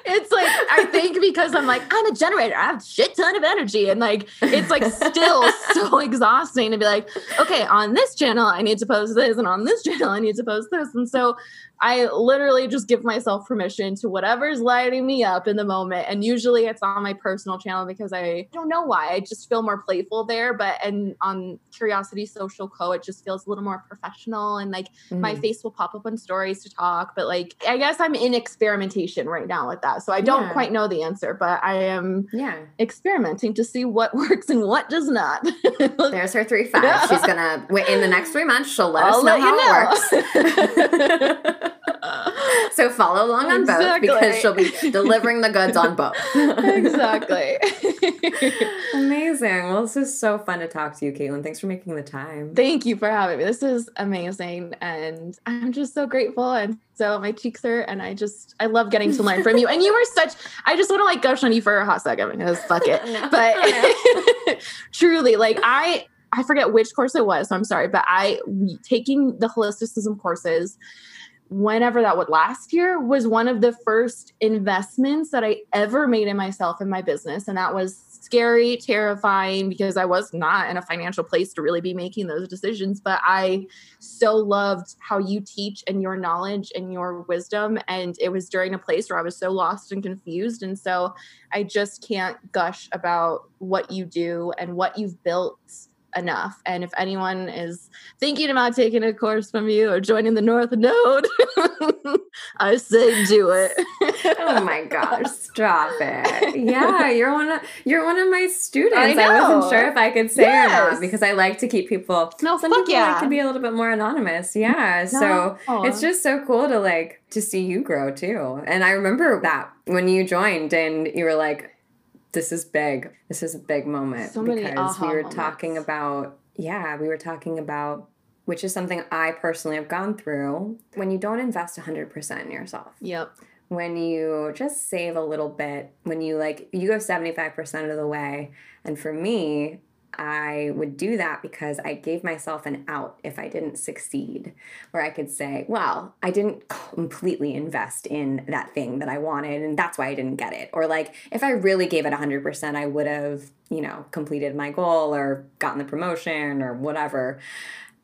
it's like I think because I'm like I'm a generator. I have a shit ton of energy, and like it's like still so exhausting to be like, okay, on this channel I need to post this, and on this channel I need to post this, and so I literally just give myself permission to whatever's lighting me up in the moment. And usually it's on my personal channel because I don't know why. I just feel more playful there. But and on Curiosity Social Co, it just feels a little more professional. And like mm. my face will pop up on stories to talk. But like I guess I'm in experimentation right now with that. So I don't yeah. quite know the answer, but I am yeah experimenting to see what works and what does not. There's her three five. Yeah. She's gonna in the next three months, she'll let I'll us know how know. it works. so follow along on exactly. both because she'll be delivering the goods on both. exactly. amazing. Well, this is so fun to talk to you, Caitlin. Thanks for making the time. Thank you for having me. This is amazing. And I'm just so grateful. And so my cheeks are, And I just, I love getting to learn from you. And you were such, I just want to like gush on you for a hot second because fuck it. no, but oh, truly, like I, I forget which course it was, so I'm sorry, but I taking the holisticism courses whenever that would last year was one of the first investments that I ever made in myself in my business. And that was scary, terrifying because I was not in a financial place to really be making those decisions. But I so loved how you teach and your knowledge and your wisdom. And it was during a place where I was so lost and confused. And so I just can't gush about what you do and what you've built enough. And if anyone is thinking about taking a course from you or joining the North Node, I say do it. oh my gosh, stop it. Yeah, you're one of you're one of my students. I, I wasn't sure if I could say yes. or not because I like to keep people no, some people yeah. like to be a little bit more anonymous. Yeah. No. So it's just so cool to like to see you grow too. And I remember that when you joined and you were like, this is big. This is a big moment so because we were moments. talking about yeah, we were talking about which is something I personally have gone through when you don't invest 100% in yourself. Yep. When you just save a little bit, when you like you go 75% of the way. And for me, I would do that because I gave myself an out if I didn't succeed, where I could say, well, I didn't completely invest in that thing that I wanted, and that's why I didn't get it. Or, like, if I really gave it 100%, I would have, you know, completed my goal or gotten the promotion or whatever.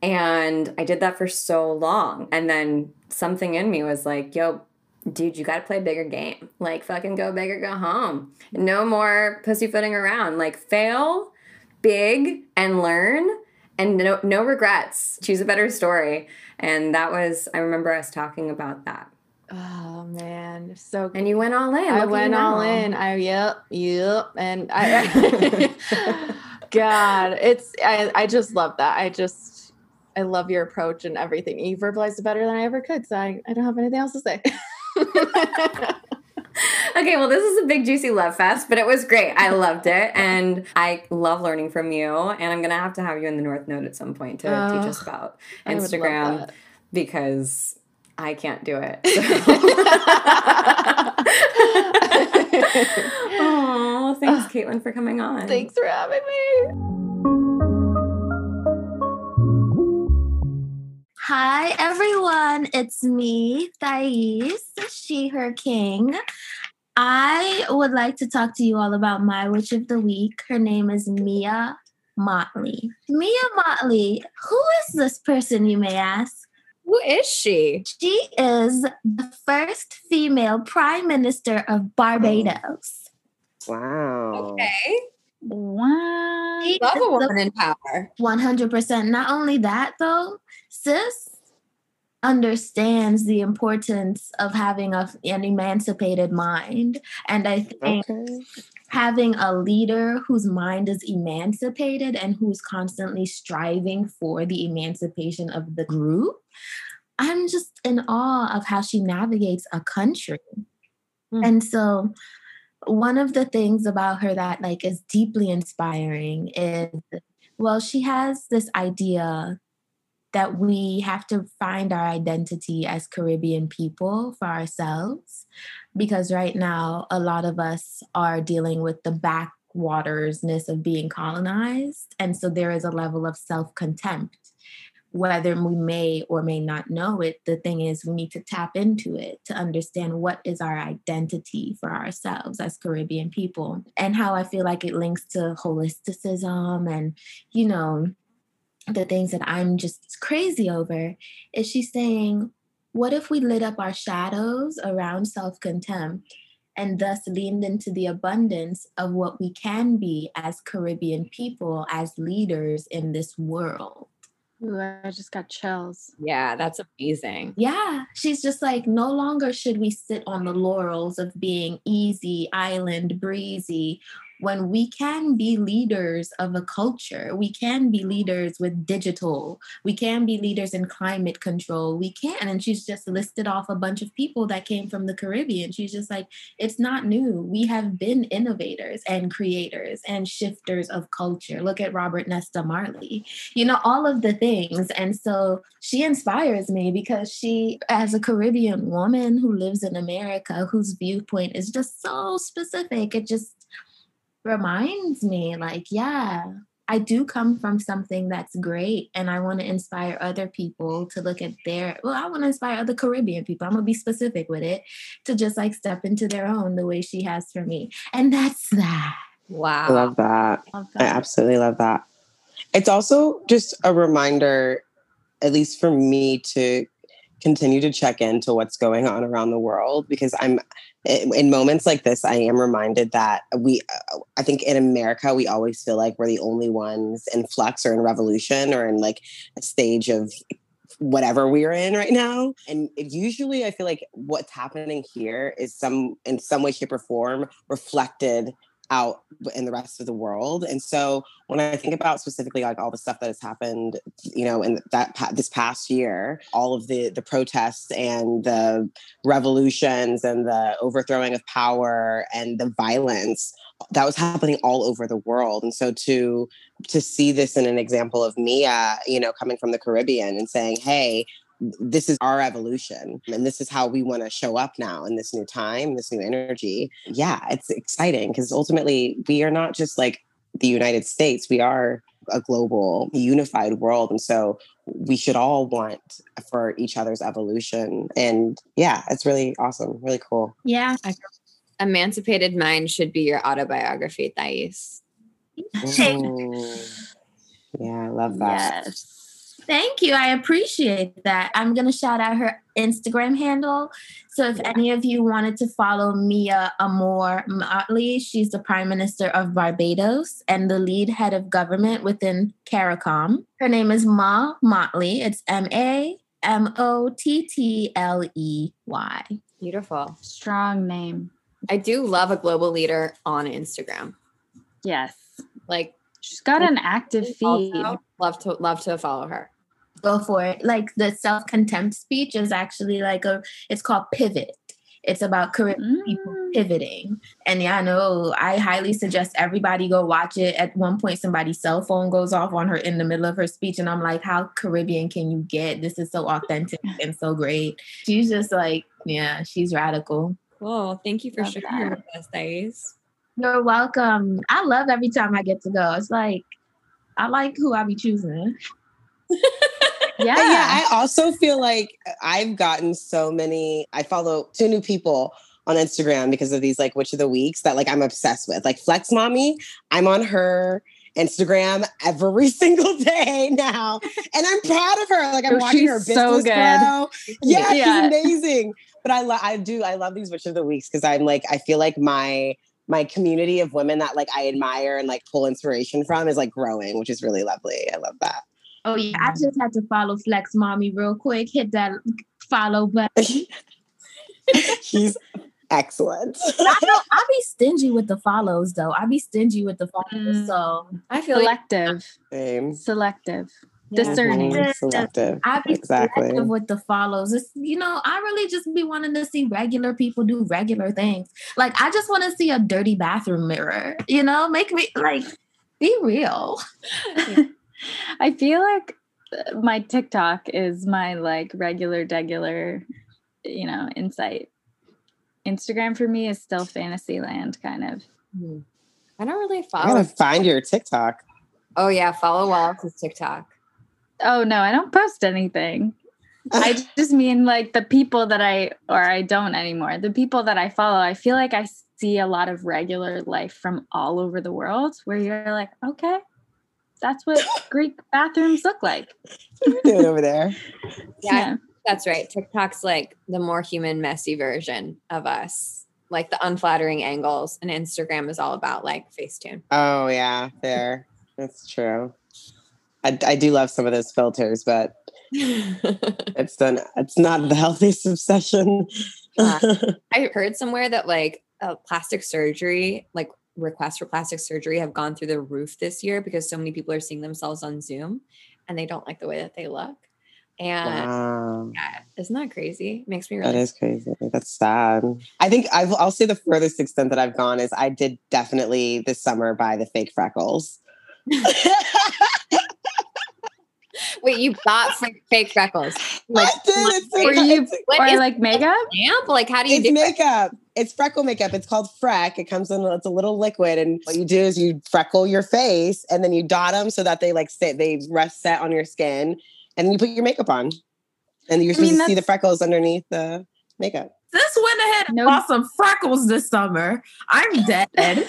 And I did that for so long. And then something in me was like, yo, dude, you got to play a bigger game. Like, fucking go big or go home. No more pussyfooting around. Like, fail big and learn and no no regrets. Choose a better story. And that was I remember us talking about that. Oh man, so good. and you went all in. I went all in. I yep, yep, and I. God, it's I. I just love that. I just I love your approach and everything. You verbalized it better than I ever could. So I, I don't have anything else to say. okay, well, this is a big juicy love fest, but it was great. I loved it, and I love learning from you. And I'm gonna have to have you in the North Node at some point to uh, teach us about Instagram because I can't do it. oh, thanks, Caitlin, for coming on. Thanks for having me. Hi, everyone. It's me, Thais, she, her king. I would like to talk to you all about my witch of the week. Her name is Mia Mottley. Mia Mottley, who is this person, you may ask? Who is she? She is the first female prime minister of Barbados. Wow. Okay. Wow. She Love is a the woman in power. 100%. Not only that, though, sis understands the importance of having a, an emancipated mind. And I think Okay. having a leader whose mind is emancipated and who's constantly striving for the emancipation of the group, I'm just in awe of how she navigates a country. Hmm. And so one of the things about her that like is deeply inspiring is well she has this idea that we have to find our identity as Caribbean people for ourselves. Because right now, a lot of us are dealing with the backwatersness of being colonized. And so there is a level of self contempt. Whether we may or may not know it, the thing is, we need to tap into it to understand what is our identity for ourselves as Caribbean people, and how I feel like it links to holisticism and, you know, the things that I'm just crazy over is she's saying, what if we lit up our shadows around self contempt and thus leaned into the abundance of what we can be as Caribbean people, as leaders in this world? Ooh, I just got chills. Yeah, that's amazing. Yeah, she's just like, no longer should we sit on the laurels of being easy, island, breezy, when we can be leaders of a culture. We can be leaders with digital. We can be leaders in climate control. We can. And she's just listed off a bunch of people that came from the Caribbean. She's just like, it's not new. We have been innovators and creators and shifters of culture. Look at Robert Nesta Marley, you know, all of the things. And so she inspires me because she, as a Caribbean woman who lives in America, whose viewpoint is just so specific, it just reminds me like, yeah, I do come from something that's great and I want to inspire other people to look at their well, I want to inspire other Caribbean people. I'm gonna be specific with it to just like step into their own the way she has for me. And that's that. Wow I love that. Love I absolutely love that. It's also just a reminder, at least for me, to continue to check into what's going on around the world because I'm in moments like this, I am reminded that we, I think in America, we always feel like we're the only ones in flux or in revolution or in like a stage of whatever we're in right now. And usually, I feel like what's happening here is some, in some way, shape, or form, reflected out in the rest of the world. And so when I think about specifically like all the stuff that has happened, you know, in that this past year, all of the the protests and the revolutions and the overthrowing of power and the violence that was happening all over the world. And so to to see this in an example of Mia, you know, coming from the Caribbean and saying, "Hey, this is our evolution and this is how we want to show up now in this new time this new energy yeah it's exciting because ultimately we are not just like the united states we are a global unified world and so we should all want for each other's evolution and yeah it's really awesome really cool Yeah. Emancipated Mind should be your autobiography, Thais. Mm. yeah i love that Yes. Thank you. I appreciate that. I'm going to shout out her Instagram handle. So if any of you wanted to follow Mia Amor Mottley, she's the Prime Minister of Barbados and the lead head of government within CARICOM. Her name is Ma Mottley. It's M A M O T T L E Y. Beautiful. Strong name. I do love a global leader on Instagram. Yes. Like She's got an active feed. also love to love to follow her. Go for it. Like the self contempt speech is actually like a, it's called Pivot. It's about Caribbean people Mm. pivoting. And yeah, I know I highly suggest everybody go watch it. At one point, somebody's cell phone goes off on her in the middle of her speech. And I'm like, how Caribbean can you get? This is so authentic and so great. She's just like, yeah, she's radical. Cool. Thank you for Love sharing that. with us, Thais. You're welcome. I love every time I get to go. It's like, I like who I be choosing. Yeah. But yeah, I also feel like I've gotten so many. I follow two new people on Instagram because of these like witch of the Weeks that like I'm obsessed with. Like Flex Mommy, I'm on her Instagram every single day now, and I'm proud of her. Like I'm Oh, watching her business so grow. Yeah, Yeah. she's amazing. But I lo- I do I love these witch of the Weeks because I'm like I feel like my my community of women that like I admire and like pull inspiration from is like growing, which is really lovely. I love that. Oh yeah, I just had to follow Flex Mommy real quick. Hit that follow button. He's excellent. But I know I'll be stingy with the follows though. I'll be stingy with the follows. Mm. So I feel like Selective. Same. Selective. Yeah. Discerning. Selective. I'll be Exactly. selective with the follows. It's you know, I really just be wanting to see regular people do regular things. Like I just want to see a dirty bathroom mirror. You know, make me like be real. I feel like uh, my TikTok is my like regular, regular, you know, insight. Instagram for me is still fantasy land, kind of. I don't really follow. I follow. gotta find your TikTok. Oh yeah, follow Wallace's TikTok. Oh no, I don't post anything. I just mean like the people that I, or I don't anymore, the people that I follow, I feel like I see a lot of regular life from all over the world where you're like, okay, that's what Greek bathrooms look like. doing over there. Yeah, that's right. TikTok's like the more human, messy version of us, like the unflattering angles, and Instagram is all about like Facetune. Oh yeah, there. That's true. I, I do love some of those filters, but it's done. It's not the healthiest obsession. I heard somewhere that like uh, plastic surgery, like requests for plastic surgery, have gone through the roof this year because so many people are seeing themselves on Zoom, and they don't like the way that they look. And wow, yeah, isn't that crazy? Makes me really is crazy. That's sad. I think I've, I'll say the furthest extent that I've gone is I did definitely this summer buy the fake freckles. Wait, you bought fake, fake freckles? Like, I did. It's, Or like- you, it's, what or is like makeup? lamp? Like, how do you it's do it? makeup. It's freckle makeup. It's called Freck. It comes in. It's a little liquid, and what you do is you freckle your face, and then you dot them so that they like sit. They rest set on your skin, and then you put your makeup on, and you're I supposed mean, to see the freckles underneath the makeup. This went ahead and No. bought some freckles this summer. I'm dead.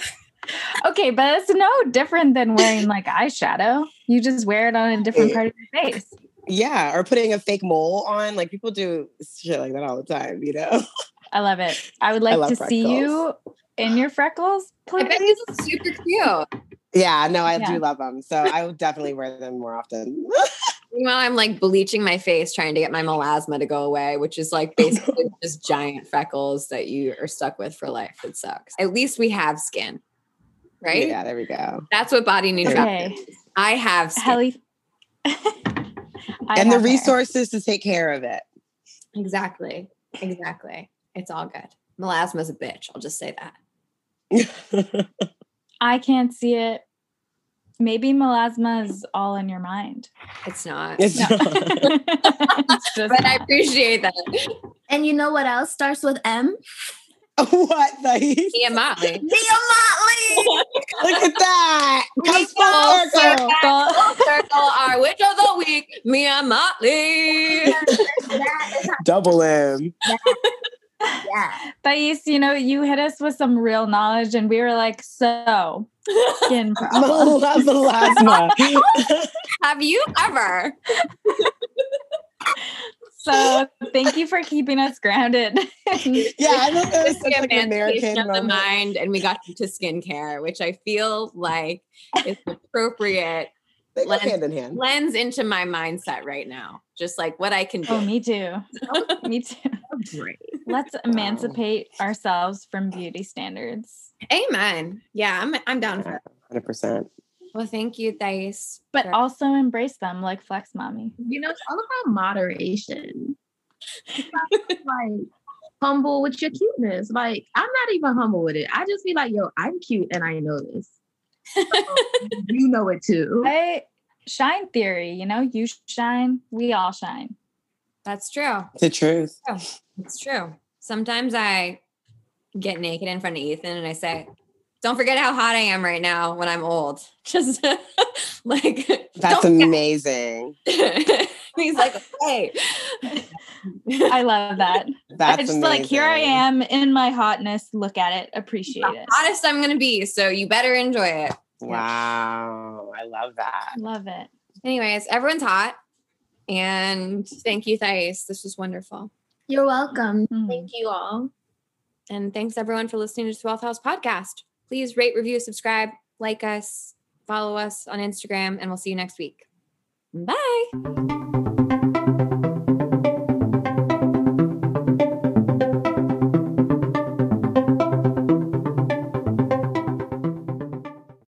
Okay, but it's no different than wearing like eyeshadow. You just wear it on a different part of your face. Yeah, or putting a fake mole on. Like people do shit like that all the time. You know. I love it. I would like love to see you in your freckles, I bet please. this is super cute. Yeah, no, I Yeah. do love them. So I would definitely wear them more often. Meanwhile, I'm like bleaching my face, trying to get my melasma to go away, which is like basically just giant freckles that you are stuck with for life. It sucks. At least we have skin, right? Yeah, there we go. That's what body nutrition. Okay. is. I have skin. Helly. I and the have hair. resources to take care of it. Exactly. Exactly. It's all good. Melasma's a bitch. I'll just say that. I can't see it. Maybe melasma is all in your mind. It's not. It's No. not. It's just but I appreciate that. and you know what else starts with M? what the? Mia Mottley. Mia Mottley. Look at that. Come Full full circle. Well, Full circle, our witch of the week, Mia Mottley. that is Double M. yeah. Thais, you know, you hit us with some real knowledge, and we were like, so skin problems. Melasma. Have you ever? So thank you for keeping us grounded. yeah, I thought that was such like an Emancipation American of the mind, and we got to skincare, which I feel like is appropriate They go Lens- hand in hand. lens into my mindset right now. Just like what I can do. oh, me too. Oh, me too. Great. Let's emancipate ourselves from beauty standards. Amen. Yeah, I'm I'm down for it. Hundred percent. Well, thank you, Thais. But for- also embrace them like Flex Mommy. You know, it's all about moderation. About, like humble with your cuteness. Like I'm not even humble with it. I just be like, yo, I'm cute and I know this. So, you know it too. I shine theory, you know, you shine, we all shine. That's true. The truth. Oh, it's true. Sometimes I get naked in front of Ethan and I say, "Don't forget how hot I am right now when I'm old." Just like That's amazing. He's like, hey. I love that. That's I just like here I am in my hotness. Look at it. Appreciate it. Hottest I'm gonna be, so you better enjoy it. Wow. I love that. Love it. Anyways, everyone's hot. And thank you, Thais. This was wonderful. You're welcome. Mhm. Thank you all. And thanks everyone for listening to 12th House Podcast. Please rate, review, subscribe, like us, follow us on Instagram, and we'll see you next week. Bye.